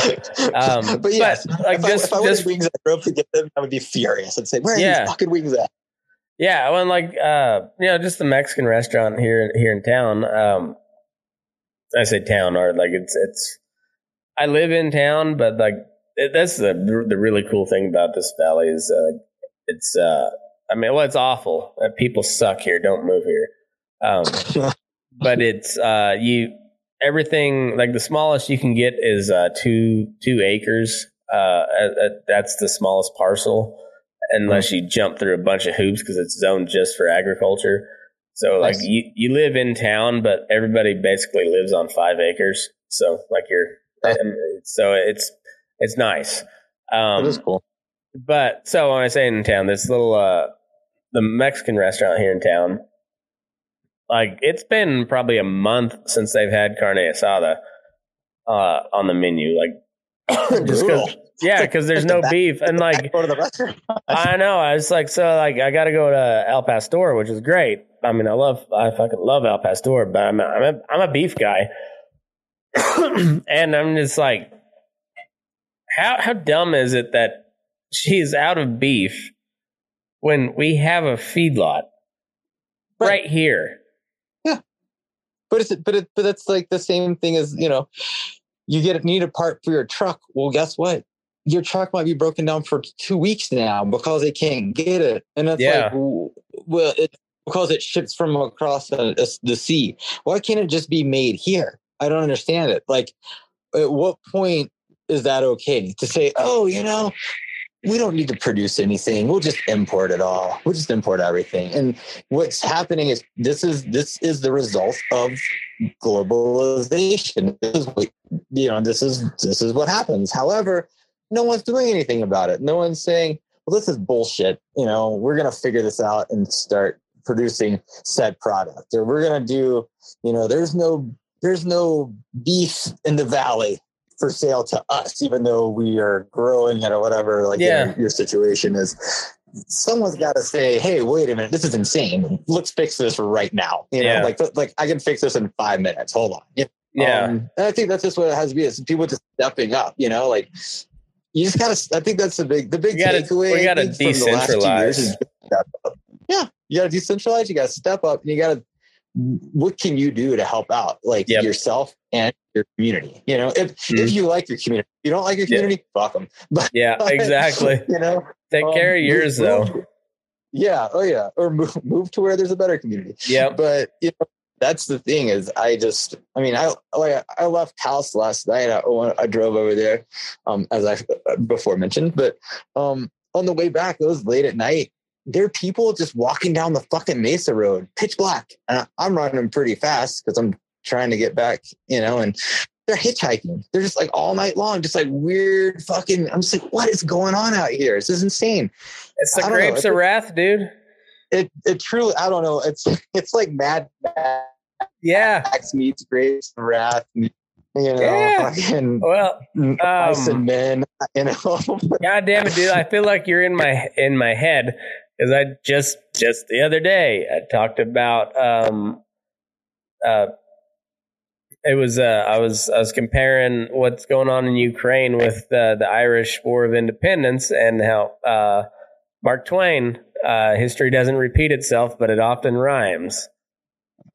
um, but yes, but, like if, just I, if I wings, I drove to get them. I would be furious. I'd say, where are Yeah. these fucking wings at? Yeah, well, like uh, you know, just the Mexican restaurant here here in town. Um, I say town or like it's it's. I live in town, but like it, that's the the really cool thing about this valley is uh, it's. Uh, I mean, well, it's awful. Uh, people suck here. Don't move here. Um, but it's uh, you everything like the smallest you can get is uh, two two acres. Uh, that's the smallest parcel unless you jump through a bunch of hoops because it's zoned just for agriculture. So like you, you live in town, but everybody basically lives on five acres. So like you're, um, so it's, it's nice. that Um, is cool. But so when I say in town, this little, uh, the Mexican restaurant here in town, like it's been probably a month since they've had carne asada, uh, on the menu. Like just cause, yeah, cause there's no beef and like, go to the restaurant. I know. I was like, so like, I got to go to El Pastor, which is great. I mean, I love, I fucking love El Pastor, but I'm a, I'm a, I'm a beef guy, and I'm just like, how how dumb is it that she's out of beef when we have a feedlot right, Right. here? But it's but it but it's like the same thing as you know, you get need a part for your truck. Well, guess what? Your truck might be broken down for two weeks now because they can't get it, and it's Yeah. like, well, it because it ships from across the, the sea. Why can't it just be made here? I don't understand it. Like, at what point is that okay to say, oh, you know, we don't need to produce anything. We'll just import it all. We'll just import everything. And what's happening is this is this is the result of globalization. This is what you know, this is this is what happens. However, no one's doing anything about it. No one's saying, well, this is bullshit. You know, we're gonna figure this out and start producing said product. Or we're gonna do, you know, there's no there's no beef in the valley for sale to us, even though we are growing it or whatever, like Yeah. your, your situation is. Someone's got to say, "Hey, wait a minute, this is insane. Let's fix this right now." You know, Yeah. like like I can fix this in five minutes. Hold on. You Yeah, um, and I think that's just what it has to be. Is people just stepping up. You know, like you just gotta. I think that's the big, the big gotta- takeaway. we gotta think, from the last two years decentralize. is just step up. Yeah, you gotta decentralize. You gotta step up, and you gotta. What can you do to help out, like Yep. yourself and your community? You know, if Mhm. if you like your community, if you don't like your Yeah. community, fuck them. But yeah, exactly. you know, Take um, care of yours move- though. Yeah. Oh yeah. Or move move to where there's a better community yeah but you know that's the thing is i just i mean i like i left house last night i, I drove over there um as i before mentioned but um on the way back it was late at night there are people just walking down the fucking mesa road pitch black and I- i'm running pretty fast because i'm trying to get back you know and they're hitchhiking they're just like all night long just like weird fucking i'm just like what is going on out here this is insane It's the know. grapes of wrath, dude. it it truly i don't know it's it's like mad Yeah. Max meets Grace Wrath, you know, Yeah. fucking Well, Ice um, and Men, you know. God damn it, dude! I feel like you're in my in my head because I just just the other day I talked about um uh it was uh I was I was comparing what's going on in Ukraine with uh, the Irish War of Independence and how uh Mark Twain uh history doesn't repeat itself but it often rhymes.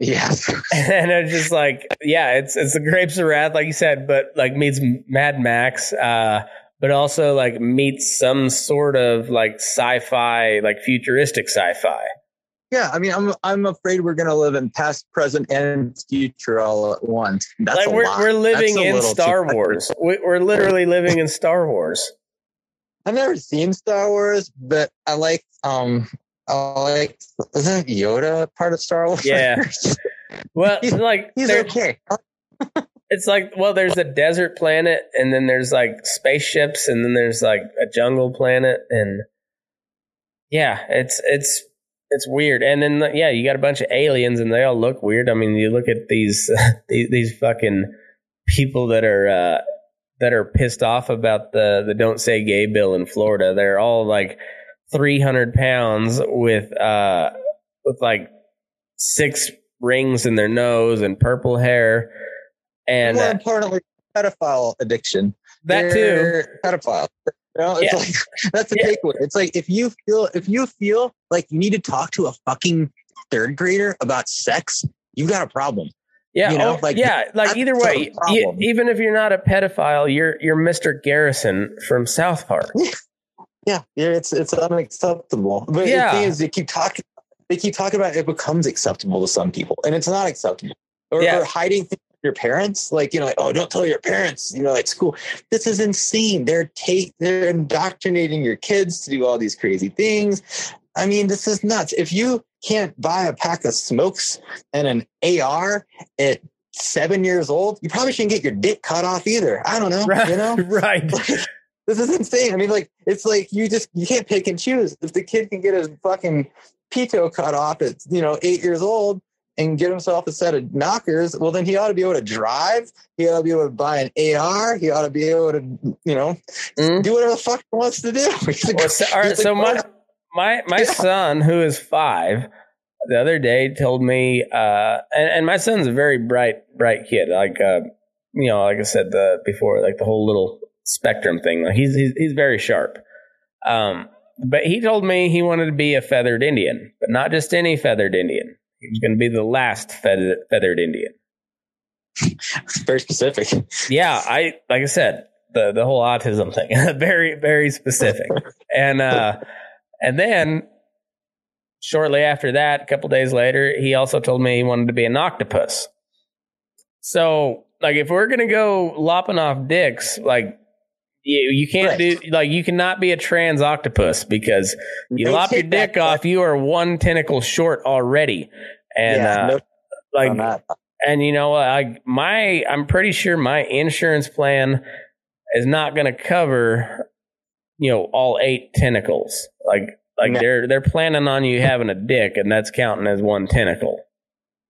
Yes. and it's just like, yeah, it's it's the Grapes of Wrath, like you said, but like meets Mad Max, uh, but also like meets some sort of like sci-fi, like futuristic sci-fi. Yeah, I mean, I'm I'm afraid we're gonna live in past, present, and future all at once. That's like we're lot. we're living in Star. Wars. We- We're literally living in Star Wars. I've never seen Star Wars, but I like um I like isn't Yoda part of Star Wars? Yeah. Well, He's- like He's okay. it's like well, there's a desert planet, and then there's like spaceships, and then there's like a jungle planet, and yeah, it's it's it's weird. And then yeah, you got a bunch of aliens, and they all look weird. I mean, you look at these these, these fucking people that are. uh that are pissed off about the the don't say gay bill in Florida. They're all like 300 pounds with uh with like six rings in their nose and purple hair and More uh, importantly, pedophile addiction. that too They're Pedophile. You know, it's Yeah. like that's the Yeah. takeaway. It's like if you feel if you feel like you need to talk to a fucking third grader about sex, you've got a problem. yeah you know, oh, like, yeah like either way you, even if you're not a pedophile you're you're Mr. Garrison from South Park Yeah, yeah, it's it's unacceptable. But Yeah. the thing is, they keep talking. They keep talking about it becomes acceptable to some people, and it's not acceptable. Or, Yeah. or hiding things your parents, like you know, like oh, don't tell your parents. You know, like school. This is insane. They're take they're indoctrinating your kids to do all these crazy things. I mean, this is nuts. If you can't buy a pack of smokes and an AR at seven years old, you probably shouldn't get your dick cut off either. I don't know. right You know, right this is insane. I mean, like, it's like you just you can't pick and choose. If the kid can get his fucking pito cut off at you know eight years old and get himself a set of knockers, well, then he ought to be able to drive. He ought to be able to buy an AR. He ought to be able to, you know, Mhm. do whatever the fuck he wants to do. Well, so, all right, so my my my Yeah. son, who is five, the other day told me, uh, and, and my son's a very bright bright kid. Like uh, you know, like I said the before, like the whole little spectrum thing. Like he's he's, he's very sharp. Um, but he told me he wanted to be a feathered Indian, but not just any feathered Indian. He was going to be the last feathered feathered Indian. very specific. Yeah, I like I said the the whole autism thing, very very specific, and uh, and then shortly after that, a couple days later, he also told me he wanted to be an octopus. So, like, if we're gonna go lopping off dicks, like. You, you can't Right. do like you cannot be a trans octopus because you No lop your dick off, you are one tentacle short already, and yeah, uh, no like and you know, I my I'm pretty sure my insurance plan is not going to cover, you know, all eight tentacles. Like like No. they're they're planning on you having a dick, and that's counting as one tentacle.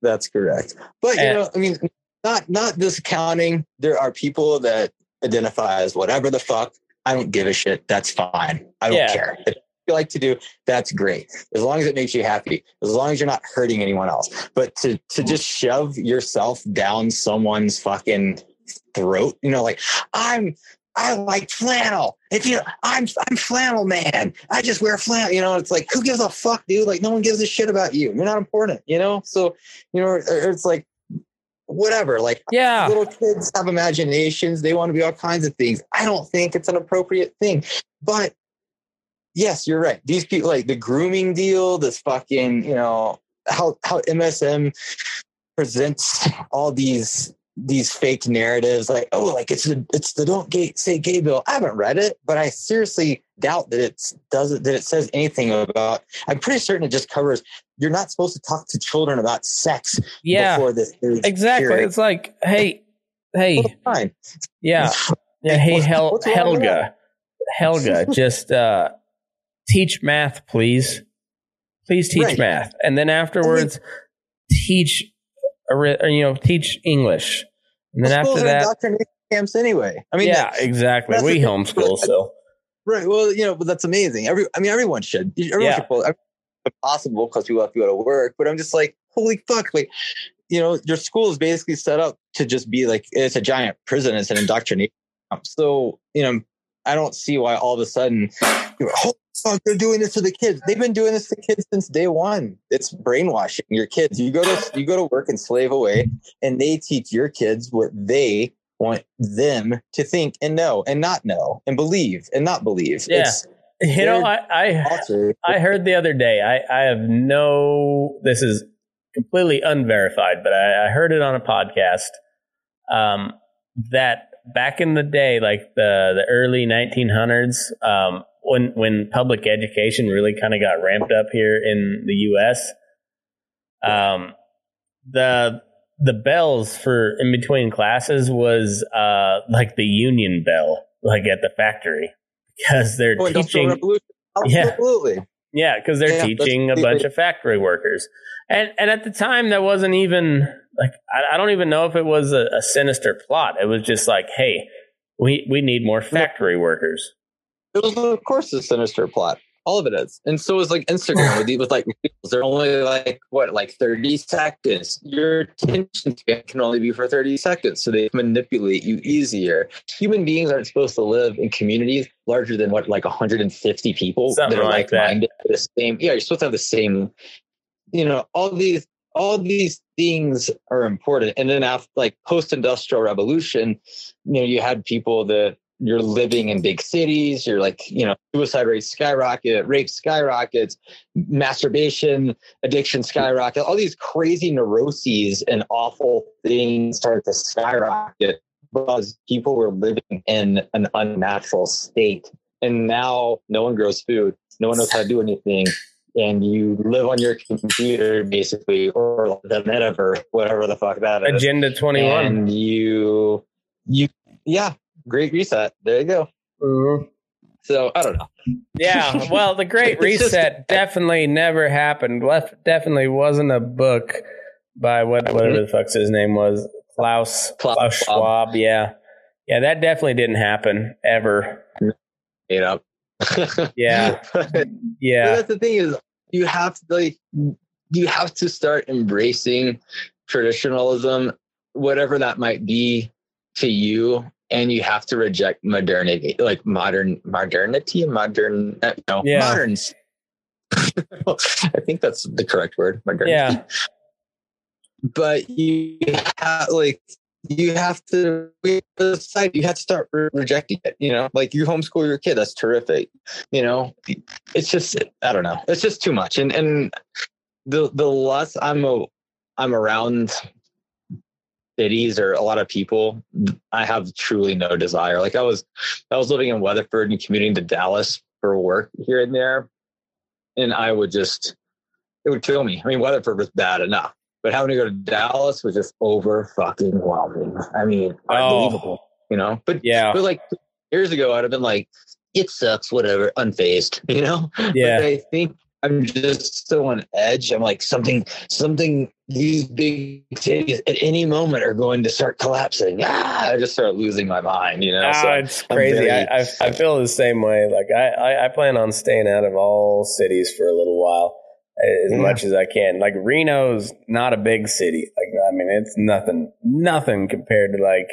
That's correct. But you And- know, I mean, not not discounting. There are people that identify as whatever the fuck. I don't give a shit. That's fine. I don't Yeah. care. If you like to do, that's great. As long as it makes you happy. As long as you're not hurting anyone else. But to to just shove yourself down someone's fucking throat, you know, like I'm I like flannel. If you, I'm, I'm flannel man. I just wear flannel. You know, it's like, who gives a fuck, dude? Like, no one gives a shit about you. You're not important. You know. So, you know, it's like, whatever. Like, Yeah, little kids have imaginations. They want to be all kinds of things. I don't think it's an appropriate thing. But yes, you're right. These people, like the grooming deal, this fucking, you know, how how MSM presents all these these fake narratives like oh like it's the it's the don't gay say gay bill i haven't read it but i seriously doubt that it does it that it says anything about i'm pretty certain it just covers you're not supposed to talk to children about sex yeah, before this exactly. period. It's like, hey, hey, fine yeah, yeah. Hey, Hel- Helga, Helga, just uh, teach math, please. Please teach Right. math, and then afterwards, teach, ori- or, you know, teach English, and then after are that, camps anyway i mean yeah, exactly. We homeschool, so Right. Well, you know, but that's amazing. Every, I mean, everyone should. Everyone Yeah. should. Pull, possible because people have to go to work. But I'm just like, holy fuck! Like, you know, your school is basically set up to just be like it's a giant prison. It's an indoctrination. So, you know, I don't see why all of a sudden, you're, holy fuck, they're doing this to the kids. They've been doing this to kids since day one. It's brainwashing your kids. You go to you go to work and slave away, and they teach your kids what they want them to think and know and not know and believe and not believe. Yeah. It's You know, I I. I heard the other day. I I have no. This is completely unverified, but I, I heard it on a podcast. Um, that back in the day, like the the early 1900s, um, when when public education really kind of got ramped up here in the U.S. Um, the the bells for in between classes was uh like the union bell, like at the factory, because they're Oh, teaching. Revolution. Oh, yeah. Absolutely. Yeah, because they're Yeah, teaching a bunch of factory workers, and and at the time that wasn't even like I, I don't even know if it was a, a sinister plot. It was just like, hey, we we need more factory workers. It was, of course, a sinister plot. All of it is, and so is like Instagram with with like reels. they're only like what like thirty seconds. Your attention span can only be for thirty seconds, so they manipulate you easier. Human beings aren't supposed to live in communities larger than what like 150 people Something that are like that. minded the same. Yeah, you're supposed to have the same. You know, all these all these things are important, and then after like post industrial revolution, you know, you had people that you're living in big cities, you're like, you know, suicide rates skyrocket, rape skyrockets, masturbation, addiction skyrocket, all these crazy neuroses and awful things start to skyrocket because people were living in an unnatural state. And now no one grows food, no one knows how to do anything. And you live on your computer basically, or the metaverse, whatever the fuck that is Agenda twenty one. and you you yeah great reset there you go mm-hmm. so i don't know Yeah, well, the Great It's just- Reset definitely never happened. Left definitely wasn't a book by what whatever the fuck's his name was, Klaus Klaus Klaus Schwab. Schwab. Yeah, yeah, that definitely didn't happen ever. made up Yeah. But Yeah, that's the thing is you have to like you have to start embracing traditionalism whatever that might be to you and you have to reject modernity like modern modernity modern uh, no Yeah. moderns. I think that's the correct word modernity. Yeah, but you have like you have to decide you have to start re- rejecting it you know? Like you homeschool your kid that's terrific you know? It's just i don't know it's just too much. And and the the less i'm a i'm around cities or a lot of people i have truly no desire like i was i was living in weatherford and commuting to dallas for work here and there and i would just it would kill me i mean weatherford was bad enough but having to go to Dallas was just over fucking whelming. I mean, oh. unbelievable, you know. But yeah, but like years ago, I'd have been like, "It sucks, whatever," unfazed, you know. Yeah. But I think I'm just so on edge. I'm like something, something. These big cities at any moment are going to start collapsing. Ah, I just start losing my mind, you know. Ah, so it's crazy. very- I, I I feel the same way. Like I, I I plan on staying out of all cities for a little while, as Yeah. much as I can. Like Reno's not a big city. Like I mean, it's nothing, nothing compared to like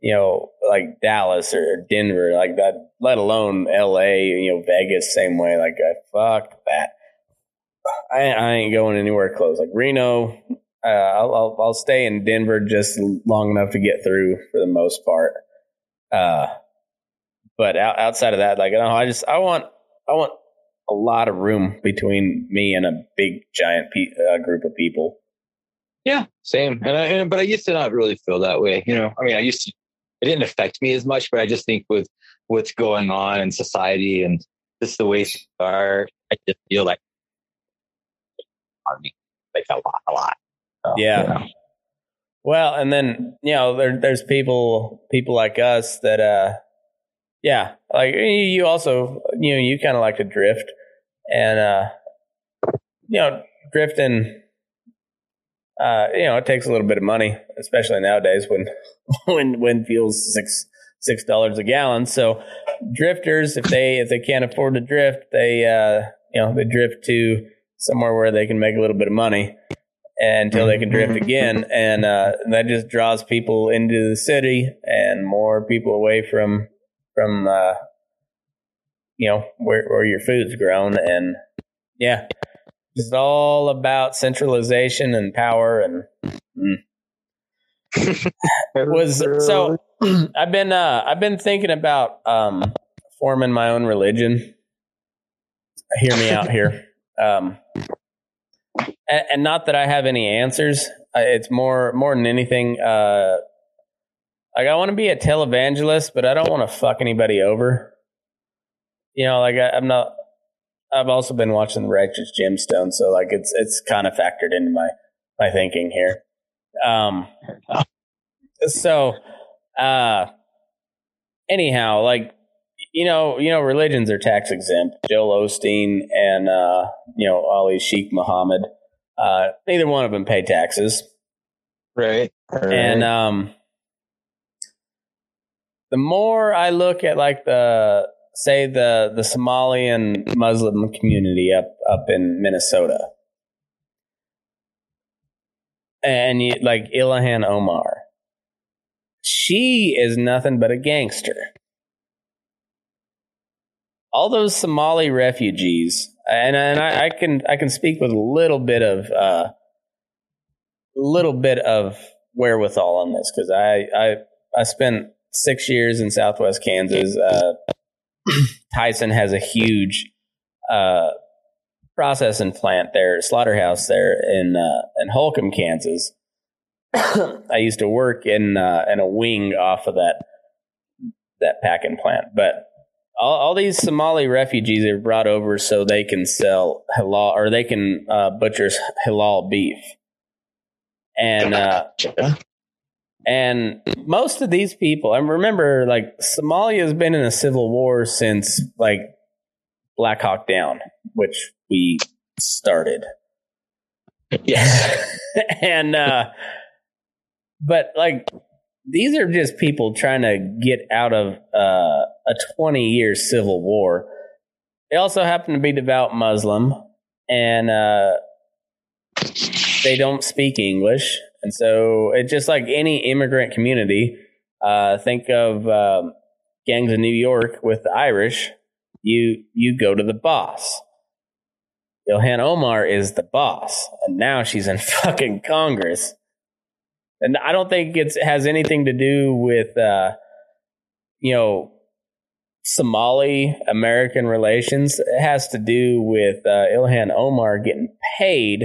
you know like Dallas or Denver, like that. Let alone L.A. You know Vegas, same way. Like I fuck that. I I ain't going anywhere close. Like Reno, uh, I'll, I'll I'll stay in Denver just long enough to get through for the most part. Uh, but out, outside of that, like no, I just I want I want a lot of room between me and a big giant pe- uh, group of people. Yeah, same. And I, and, but I used to not really feel that way. You know, I mean, I used to. It didn't affect me as much, but I just think with what's going on in society and just the way things are, I just feel like on me, like a lot, a lot. So, Yeah. you know. Well, and then you know there there's people people like us that uh yeah like you- you also you know you kind of like to drift and uh you know drifting uh you know it takes a little bit of money especially nowadays when when when fuel's six six dollars a gallon so drifters if they if they can't afford to drift they uh you know they drift to somewhere where they can make a little bit of money until they can drift again and uh that just draws people into the city and more people away from from uh you know where where your food's grown, and yeah, it's all about centralization and power and. Mm. was so I've been uh I've been thinking about um forming my own religion. Hear me out here. Um and, and not that I have any answers. It's more more than anything uh like I want to be a televangelist, but I don't want to fuck anybody over. You know, like I, I'm not I've also been watching the Righteous Gemstone, so like it's it's kind of factored into my my thinking here. Um, so, uh, anyhow, like you know, you know, religions are tax exempt. Joel Osteen and uh, you know Ali Sheikh Mohammed, uh, neither one of them pay taxes, right? right. And um, the more I look at like the say the the Somalian Muslim community up up in Minnesota, and you, like Ilhan Omar, she is nothing but a gangster. All those Somali refugees, and and I, I can I can speak with a little bit of uh, little bit of wherewithal on this because I I I spent six years in Southwest Kansas. Uh, Tyson has a huge uh, processing plant there, slaughterhouse there in uh, in Holcomb, Kansas. I used to work in uh, in a wing off of that that packing plant, but all, all these Somali refugees are brought over so they can sell halal or they can uh, butcher halal beef, and uh, and most of these people, I remember, like Somalia has been in a civil war since like Black Hawk Down, which we started. Yeah. and uh but like these are just people trying to get out of uh a 20 year civil war. They also happen to be devout Muslim and uh they don't speak English. And so it's just like any immigrant community. Uh think of um, gangs in New York with the Irish. You you go to the boss Ilhan Omar is the boss, and now she's in fucking Congress. And I don't think it has anything to do with, uh, you know, Somali American relations. It has to do with uh, Ilhan Omar getting paid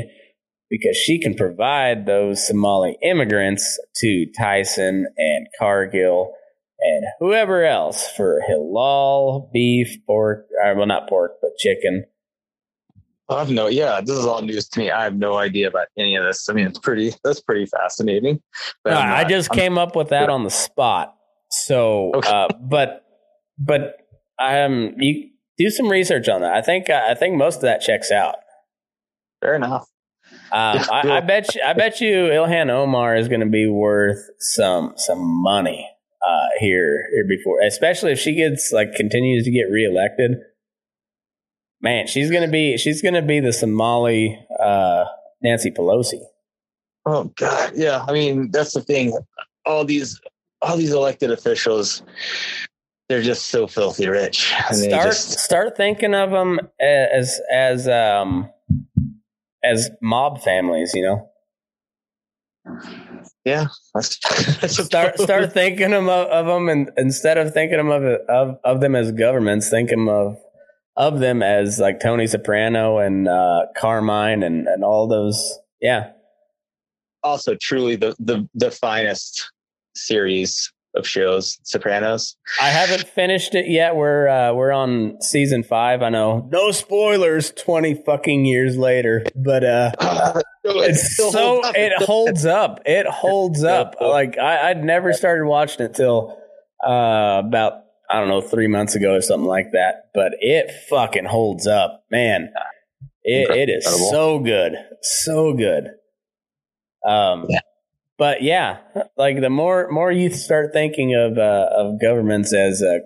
because she can provide those Somali immigrants to Tyson and Cargill and whoever else for halal beef, pork, uh, well, not pork, but chicken I have no, yeah, this is all news to me. I have no idea about any of this. I mean, it's pretty, that's pretty fascinating. But I just I'm, came up with that on the spot. So, okay. uh, but, but I am, you do some research on that. I think, uh, I think most of that checks out. Fair enough. Um, I, I, bet you, I bet you Ilhan Omar is going to be worth some, some money, uh, here, here before, especially if she gets like continues to get reelected man, she's gonna be she's gonna be the Somali uh, Nancy Pelosi. Oh God, yeah. I mean, that's the thing. All these all these elected officials, they're just so filthy rich. start just... start thinking of them as as um as mob families, you know. Yeah, start start thinking of, of them, and instead of thinking of of of them as governments, think them of of them as like Tony Soprano and uh, Carmine and and all those. Yeah. Also, truly the the the finest series of shows, Sopranos. I haven't finished it yet. We're uh, we're on season five. I know, no spoilers. Twenty fucking years later, but uh, it's so it holds up. It holds up. Like I, I'd never started watching it till uh, about I don't know, three months ago or something like that. But it fucking holds up, man. It, it is so good, so good. Um, yeah. but yeah, like the more more you start thinking of uh, of governments as uh,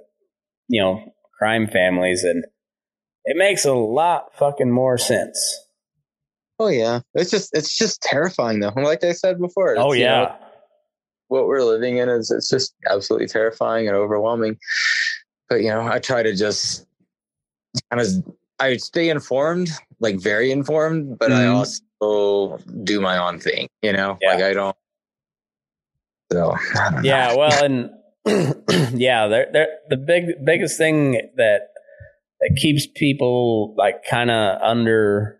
you know crime families, and it makes a lot fucking more sense. Oh yeah, it's just it's just terrifying though. Like I said before. oh yeah. You know, what we're living in is it's just absolutely terrifying and overwhelming. But you know, I try to just kind of I stay informed, like very informed, but I Mhm. also do my own thing. You know, Yeah. like I don't. So I don't know. Yeah, well, and yeah, they're, they're, the big biggest thing that that keeps people like kind of under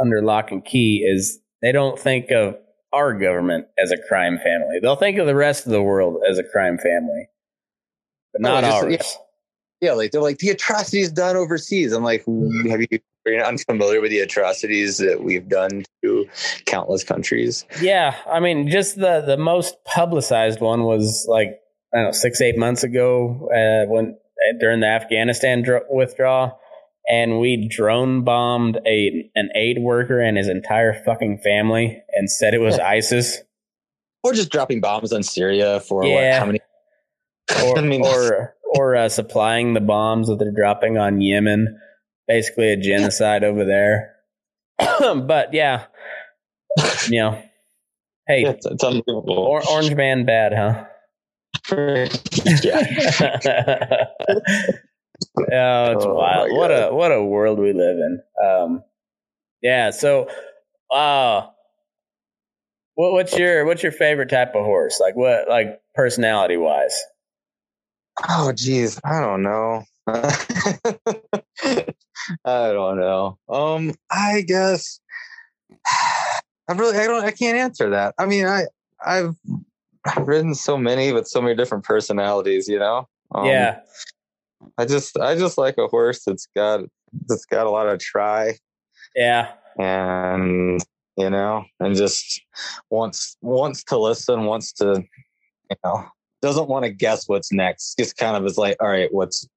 under lock and key is they don't think of our government as a crime family. They'll think of the rest of the world as a crime family, but Oh, not just- ours. yeah. Yeah, like they're like the atrocities done overseas. I'm like, have you? Are you unfamiliar with the atrocities that we've done to countless countries? Yeah, I mean, just the the most publicized one was like I don't know six eight months ago uh, when during the Afghanistan dr- withdrawal, and we drone bombed a an aid worker and his entire fucking family and said it was ISIS Or just dropping bombs on Syria for Yeah. what? How many? or I mean, or or uh, supplying the bombs that they're dropping on Yemen, basically a genocide over there. but yeah, you know, hey, it's, it's unbelievable. or, Orange Man bad, huh? yeah. oh, it's Oh, wild. What a what a world we live in. Um, yeah. So, uh, what what's your what's your favorite type of horse? Like what like personality wise? Oh, geez, I don't know. I don't know. Um, I guess I really, I don't, I can't answer that. I mean, I, I've, ridden so many with so many different personalities, you know. Um, yeah. I just, I just like a horse that's got, that's got a lot of try Yeah. and you know, and just wants wants to listen, wants to, you know, doesn't want to guess what's next. Just kind of is like, all right, what's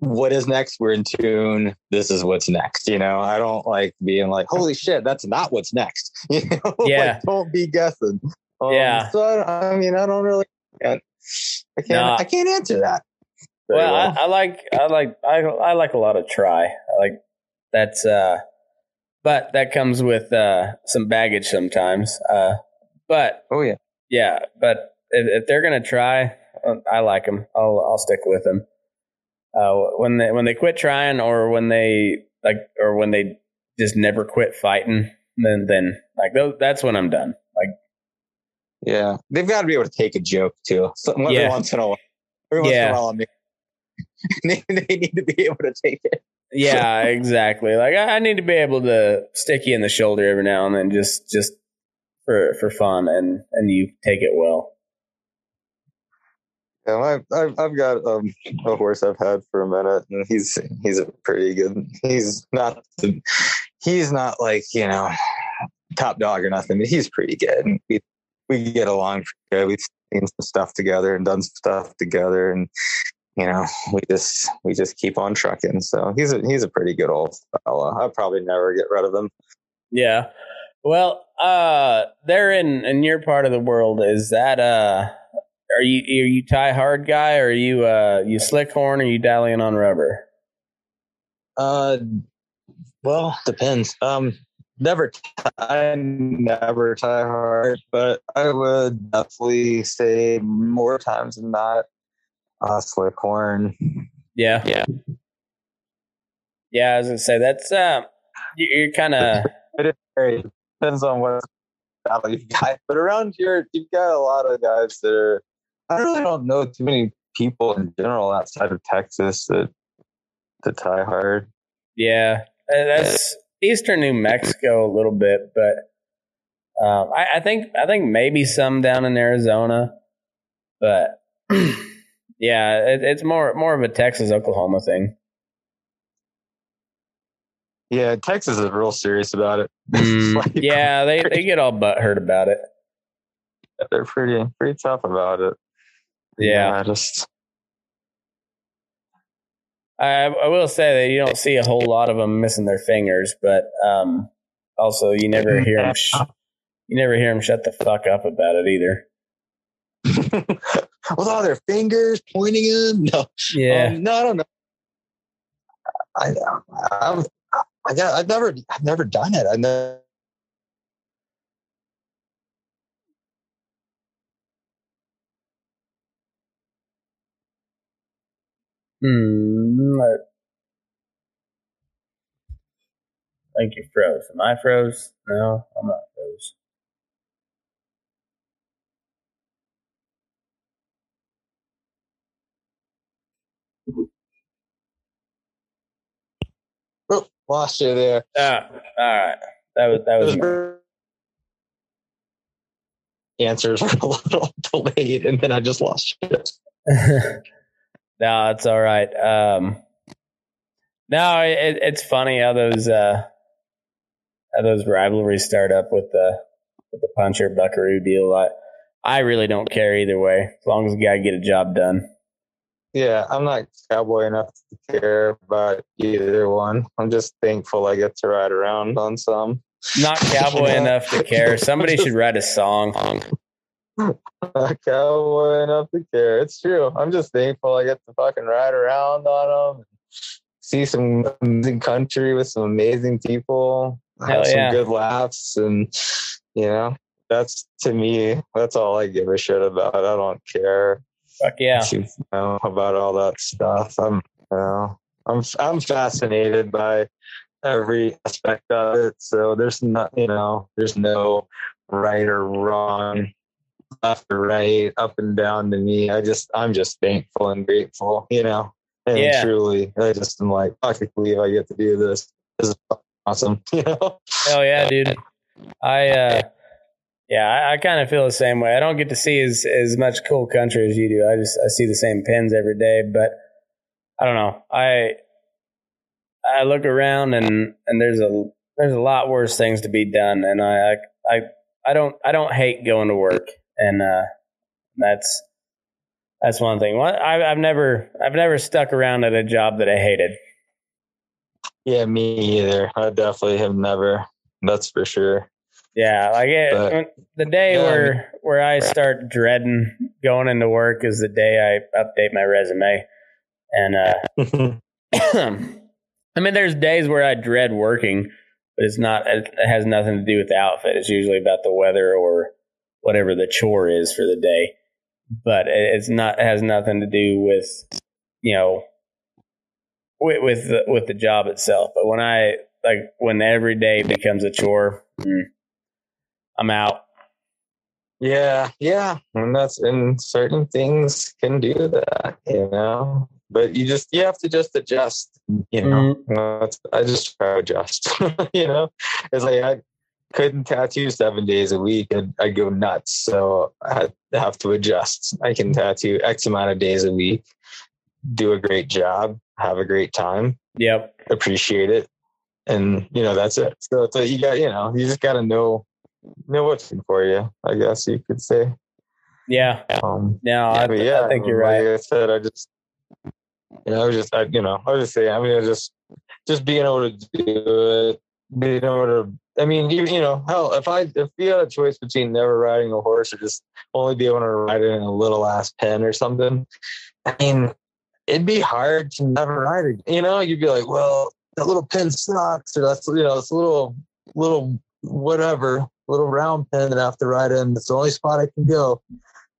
what is next? We're in tune. This is what's next. You know, I don't like being like, holy shit, that's not what's next. You know, Yeah. like, don't be guessing. Um, Yeah. So I, I mean, I don't really, I can't, No. I can't answer that. very Well, I, I like I like I I like a lot of try. I like that's uh but that comes with uh some baggage sometimes. Uh but oh yeah. yeah, but if, if they're gonna try, uh, I like them. I'll I'll stick with them. Uh, when they when they quit trying, or when they like, or when they just never quit fighting, then then like those, that's when I'm done. Like Yeah, they've got to be able to take a joke too. So every Yeah. once in a while, every once in a while, I mean, they, they need to be able to take it. yeah, exactly. Like I, I need to be able to stick you in the shoulder every now and then, just just for for fun, and and you take it well. Yeah, I've, I've I've got um, a horse I've had for a minute, and he's he's a pretty good. He's not the, he's not like you know top dog or nothing, but he's pretty good. We we get along good. We've seen some stuff together and done some stuff together, and you know we just we just keep on trucking. So he's a he's a pretty good old fella. I'll probably never get rid of him. Yeah. Well, uh, there in in your part of the world, is that uh, are you are you tie hard guy, or are you uh, you slick horn, or you dallying on rubber? Uh, well, depends. Um, never, I never tie hard, but I would definitely say more times than not, uh, slick horn. Yeah. Yeah. Yeah, I was gonna say that's uh, you- you're kind of It is very depends on what battle you've got, but around here you've got a lot of guys that are. I really don't know too many people in general outside of Texas that that tie hard. yeah. Uh, That's eastern New Mexico a little bit, but um, I, I think I think maybe some down in Arizona, but yeah, it, it's more more of a Texas Oklahoma thing. Yeah, Texas is real serious about it. Mm, Like, yeah, they, they get all butthurt about it. they're pretty pretty tough about it. Yeah. I just I, I will say that you don't see a whole lot of them missing their fingers, but um, also you never hear them. Sh- you never hear them shut the fuck up about it either. with all their fingers pointing in. No, Yeah, um, no, I don't know. I, I've, I got, I've never, I've never done it. I never. Hmm, I think you froze. Am I froze? No, I'm not froze. Oh, lost you there. Ah, all right. That was that was. Answers are a little delayed, and then I just lost you. no, it's all right. Um, no, it, it's funny how those uh, how those rivalries start up with the with the puncher buckaroo deal. I I really don't care either way, as long as the guy get a job done. Yeah, I'm not cowboy enough to care about either one. I'm just thankful I get to ride around on some. Not cowboy enough to care. Somebody should write a song. Not cowboy enough to care. It's true. I'm just thankful I get to fucking ride around on them, see some amazing country with some amazing people, Hell have some yeah. good laughs, and you know, that's to me. That's all I give a shit about. I don't care. Fuck yeah. you know, about all that stuff. I'm, you know, I'm, I'm fascinated by every aspect of it. So there's not, you know, there's no right or wrong, left or right, up and down to me. I just, I'm just thankful and grateful, you know, and Yeah. truly, I just am like, I can't believe I get to do this. This is awesome, you know. Hell yeah, dude. I uh yeah, I, I kind of feel the same way. I don't get to see as as much cool country as you do. I just I see the same pins every day, but I don't know. I I look around and and there's a there's a lot worse things to be done, and I I I, I don't I don't hate going to work, and uh that's that's one thing. What I, I've never I've never stuck around at a job that I hated. Yeah, me either. I definitely have never. That's for sure. Yeah, like it, But- the day Yeah, I where where I start dreading going into work is the day I update my resume. And uh I mean there's days where I dread working, but it's not it has nothing to do with the outfit. It's usually about the weather or whatever the chore is for the day. But it's not it has nothing to do with you know with with the, with the job itself. But when I like when every day becomes a chore, mm, I'm out. Yeah, yeah, and that's and certain things can do that, you know. But you just you have to just adjust, you know. That's- I just try to adjust, you know. It's like I couldn't tattoo seven days a week, and I go nuts. So I have to adjust. I can tattoo X amount of days a week, do a great job, have a great time, Yep. appreciate it, and you know that's it. So it's like you got you know you just got to know know what's in for you. I guess you could say. Yeah. Um, No, I, but yeah, I think you're like right. I said, I just you know I was just I, you know I was just saying I mean I just just being able to do it, able to. I mean, you, you know, hell, if I if you had a choice between never riding a horse or just only be able to ride it in a little ass pen or something, I mean, it'd be hard to never ride it. You know, you'd be like, well, that little pen sucks, or that's you know, it's a little little whatever, little round pen that I have to ride in. It's the only spot I can go.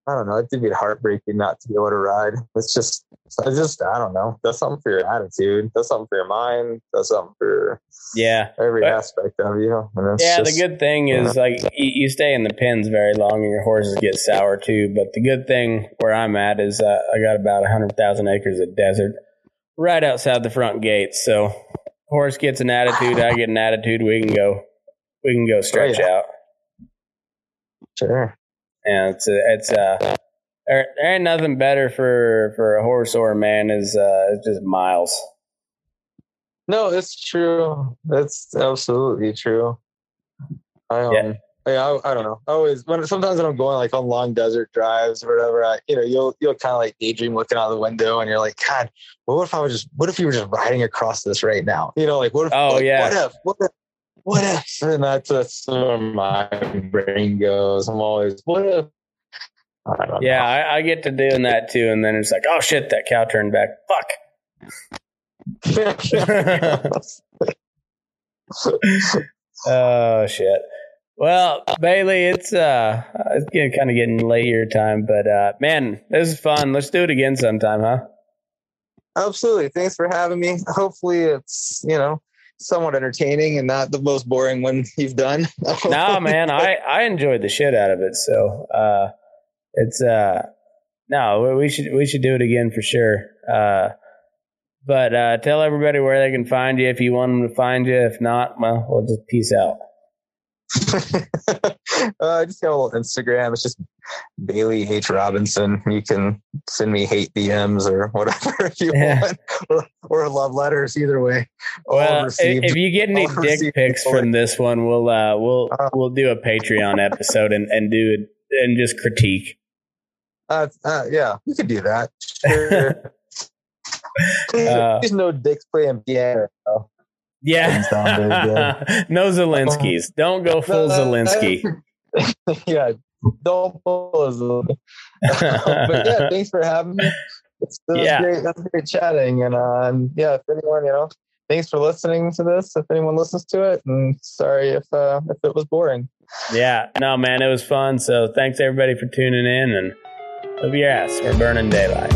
I don't know. It'd be heartbreaking not to be able to ride. It's just, it's just, I don't know. That's something for your attitude. That's something for your mind. That's something for Yeah. every But- aspect of you. Yeah, just- the good thing is like you, you stay in the pins very long and your horses get sour too. But the good thing where I'm at is uh, I got about a hundred thousand acres of desert right outside the front gate. So horse gets an attitude, I get an attitude. We can go, we can go stretch yeah. out. Sure. And it's a, it's uh there, there ain't nothing better for for a horse or a man is uh it's just miles. No, it's true. That's absolutely true. I um, Yeah. yeah, I, I don't know. I always when sometimes when I'm going like on long desert drives or whatever, I you know you'll you'll kind of like daydream looking out the window and you're like, God, what if I was just what if you were just riding across this right now? You know, like what if? Oh, like, yeah. What if? What if? What if? And that's that's where my brain goes. I'm always what if? I Yeah, I, I get to doing that too, and then it's like, oh shit, that cow turned back. Fuck. Oh shit. Well, Bailey, it's uh it's getting kind of getting late your time, but uh man, this is fun. Let's do it again sometime, huh? Absolutely. Thanks for having me. Hopefully it's, you know, somewhat entertaining and not the most boring one you've done. no, man, I I enjoyed the shit out of it. So uh, it's uh, no, we should we should do it again for sure. Uh, but uh, tell everybody where they can find you if you want them to find you. If not, well, we'll just peace out. uh, just got a little Instagram. It's just Bailey H Robinson. You can send me hate DMs or whatever you yeah. want, or, or, love letters. Either way. Well, if you get any dick pics from this one, we'll uh, we'll uh, we'll do a Patreon episode and and do it and just critique. Uh, uh yeah, we could do that. Sure. uh, There's no dicks playing piano. Yeah. no Zelensky's. Don't go full Zelensky. yeah. Don't pull a Zelensky. but yeah, thanks for having me. It's, it yeah. great. That's great chatting. And, uh, yeah, if anyone, you know, thanks for listening to this. If anyone listens to it, and sorry if uh, if it was boring. Yeah, no, man, it was fun. So thanks everybody for tuning in, and love your ass. We're burning daylight.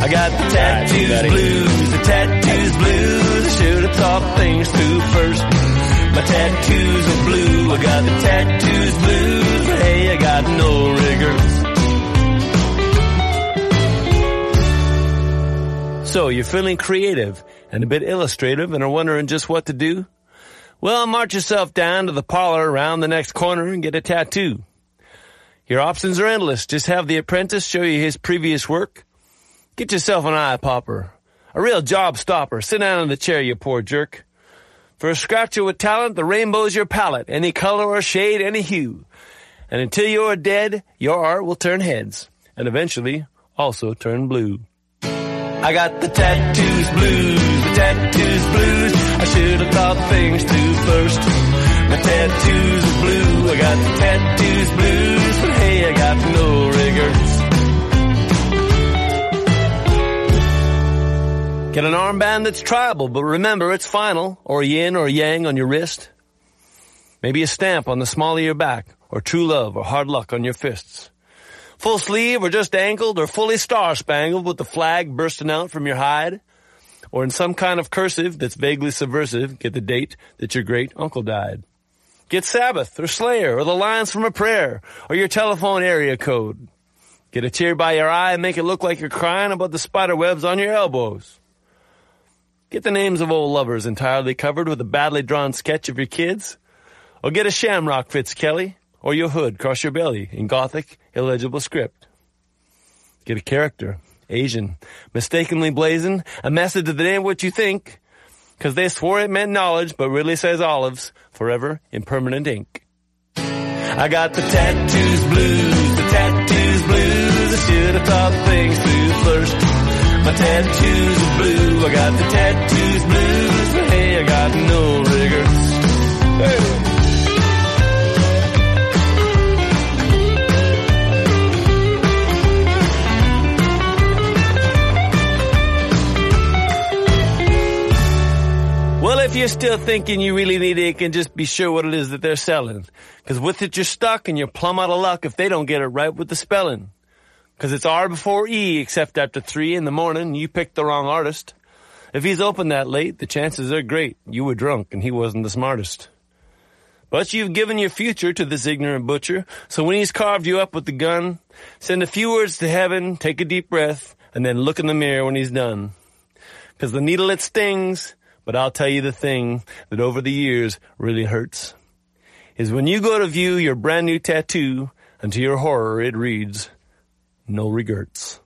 I got the tattoos right, blues, the tattoos blues. Should have thought things through first. My tattoos are blue. I got the tattoos blues, but hey, I got no rigors. So you're feeling creative and a bit illustrative and are wondering just what to do? Well, march yourself down to the parlor around the next corner and get a tattoo. Your options are endless. Just have the apprentice show you his previous work Get yourself an eye popper. A real job stopper. Sit down in the chair, you poor jerk. For a scratcher with talent, the rainbow's your palette. Any color or shade, any hue. And until you're dead, your art will turn heads. And eventually, also turn blue. I got the tattoos blues, the tattoos blues. I should have thought things through first. My tattoos are blue, I got the tattoos blues, but hey, I got no rigors. Get an armband that's tribal, but remember it's final, or yin or yang on your wrist. Maybe a stamp on the small of your back, or true love or hard luck on your fists. Full sleeve or just ankled or fully star spangled with the flag bursting out from your hide. Or in some kind of cursive that's vaguely subversive, get the date that your great uncle died. Get Sabbath or Slayer or the lines from a prayer or your telephone area code. Get a tear by your eye and make it look like you're crying about the spider webs on your elbows. Get the names of old lovers entirely covered with a badly drawn sketch of your kids. Or get a shamrock Fitz Kelly, or your hood cross your belly in gothic, illegible script. Get a character, Asian, mistakenly blazing, a message that ain't what you think, cause they swore it meant knowledge, but really says olives, forever in permanent ink. I got the tattoos blues, the tattoos blues, I should have thought things through first. My tattoos are blue. I got the tattoos blues, but hey, I got no. Hey. Well, if you're still thinking you really need it, can just be sure what it is that they're selling. Cause with it, you're stuck and you're plumb out of luck if they don't get it right with the spelling. Cause it's R before E, except after three in the morning, you picked the wrong artist. If he's open that late, the chances are great you were drunk and he wasn't the smartest. But you've given your future to this ignorant butcher, so when he's carved you up with the gun, send a few words to heaven, take a deep breath, and then look in the mirror when he's done. Cause the needle it stings, but I'll tell you the thing that over the years really hurts. Is when you go to view your brand new tattoo, and to your horror it reads, no regrets.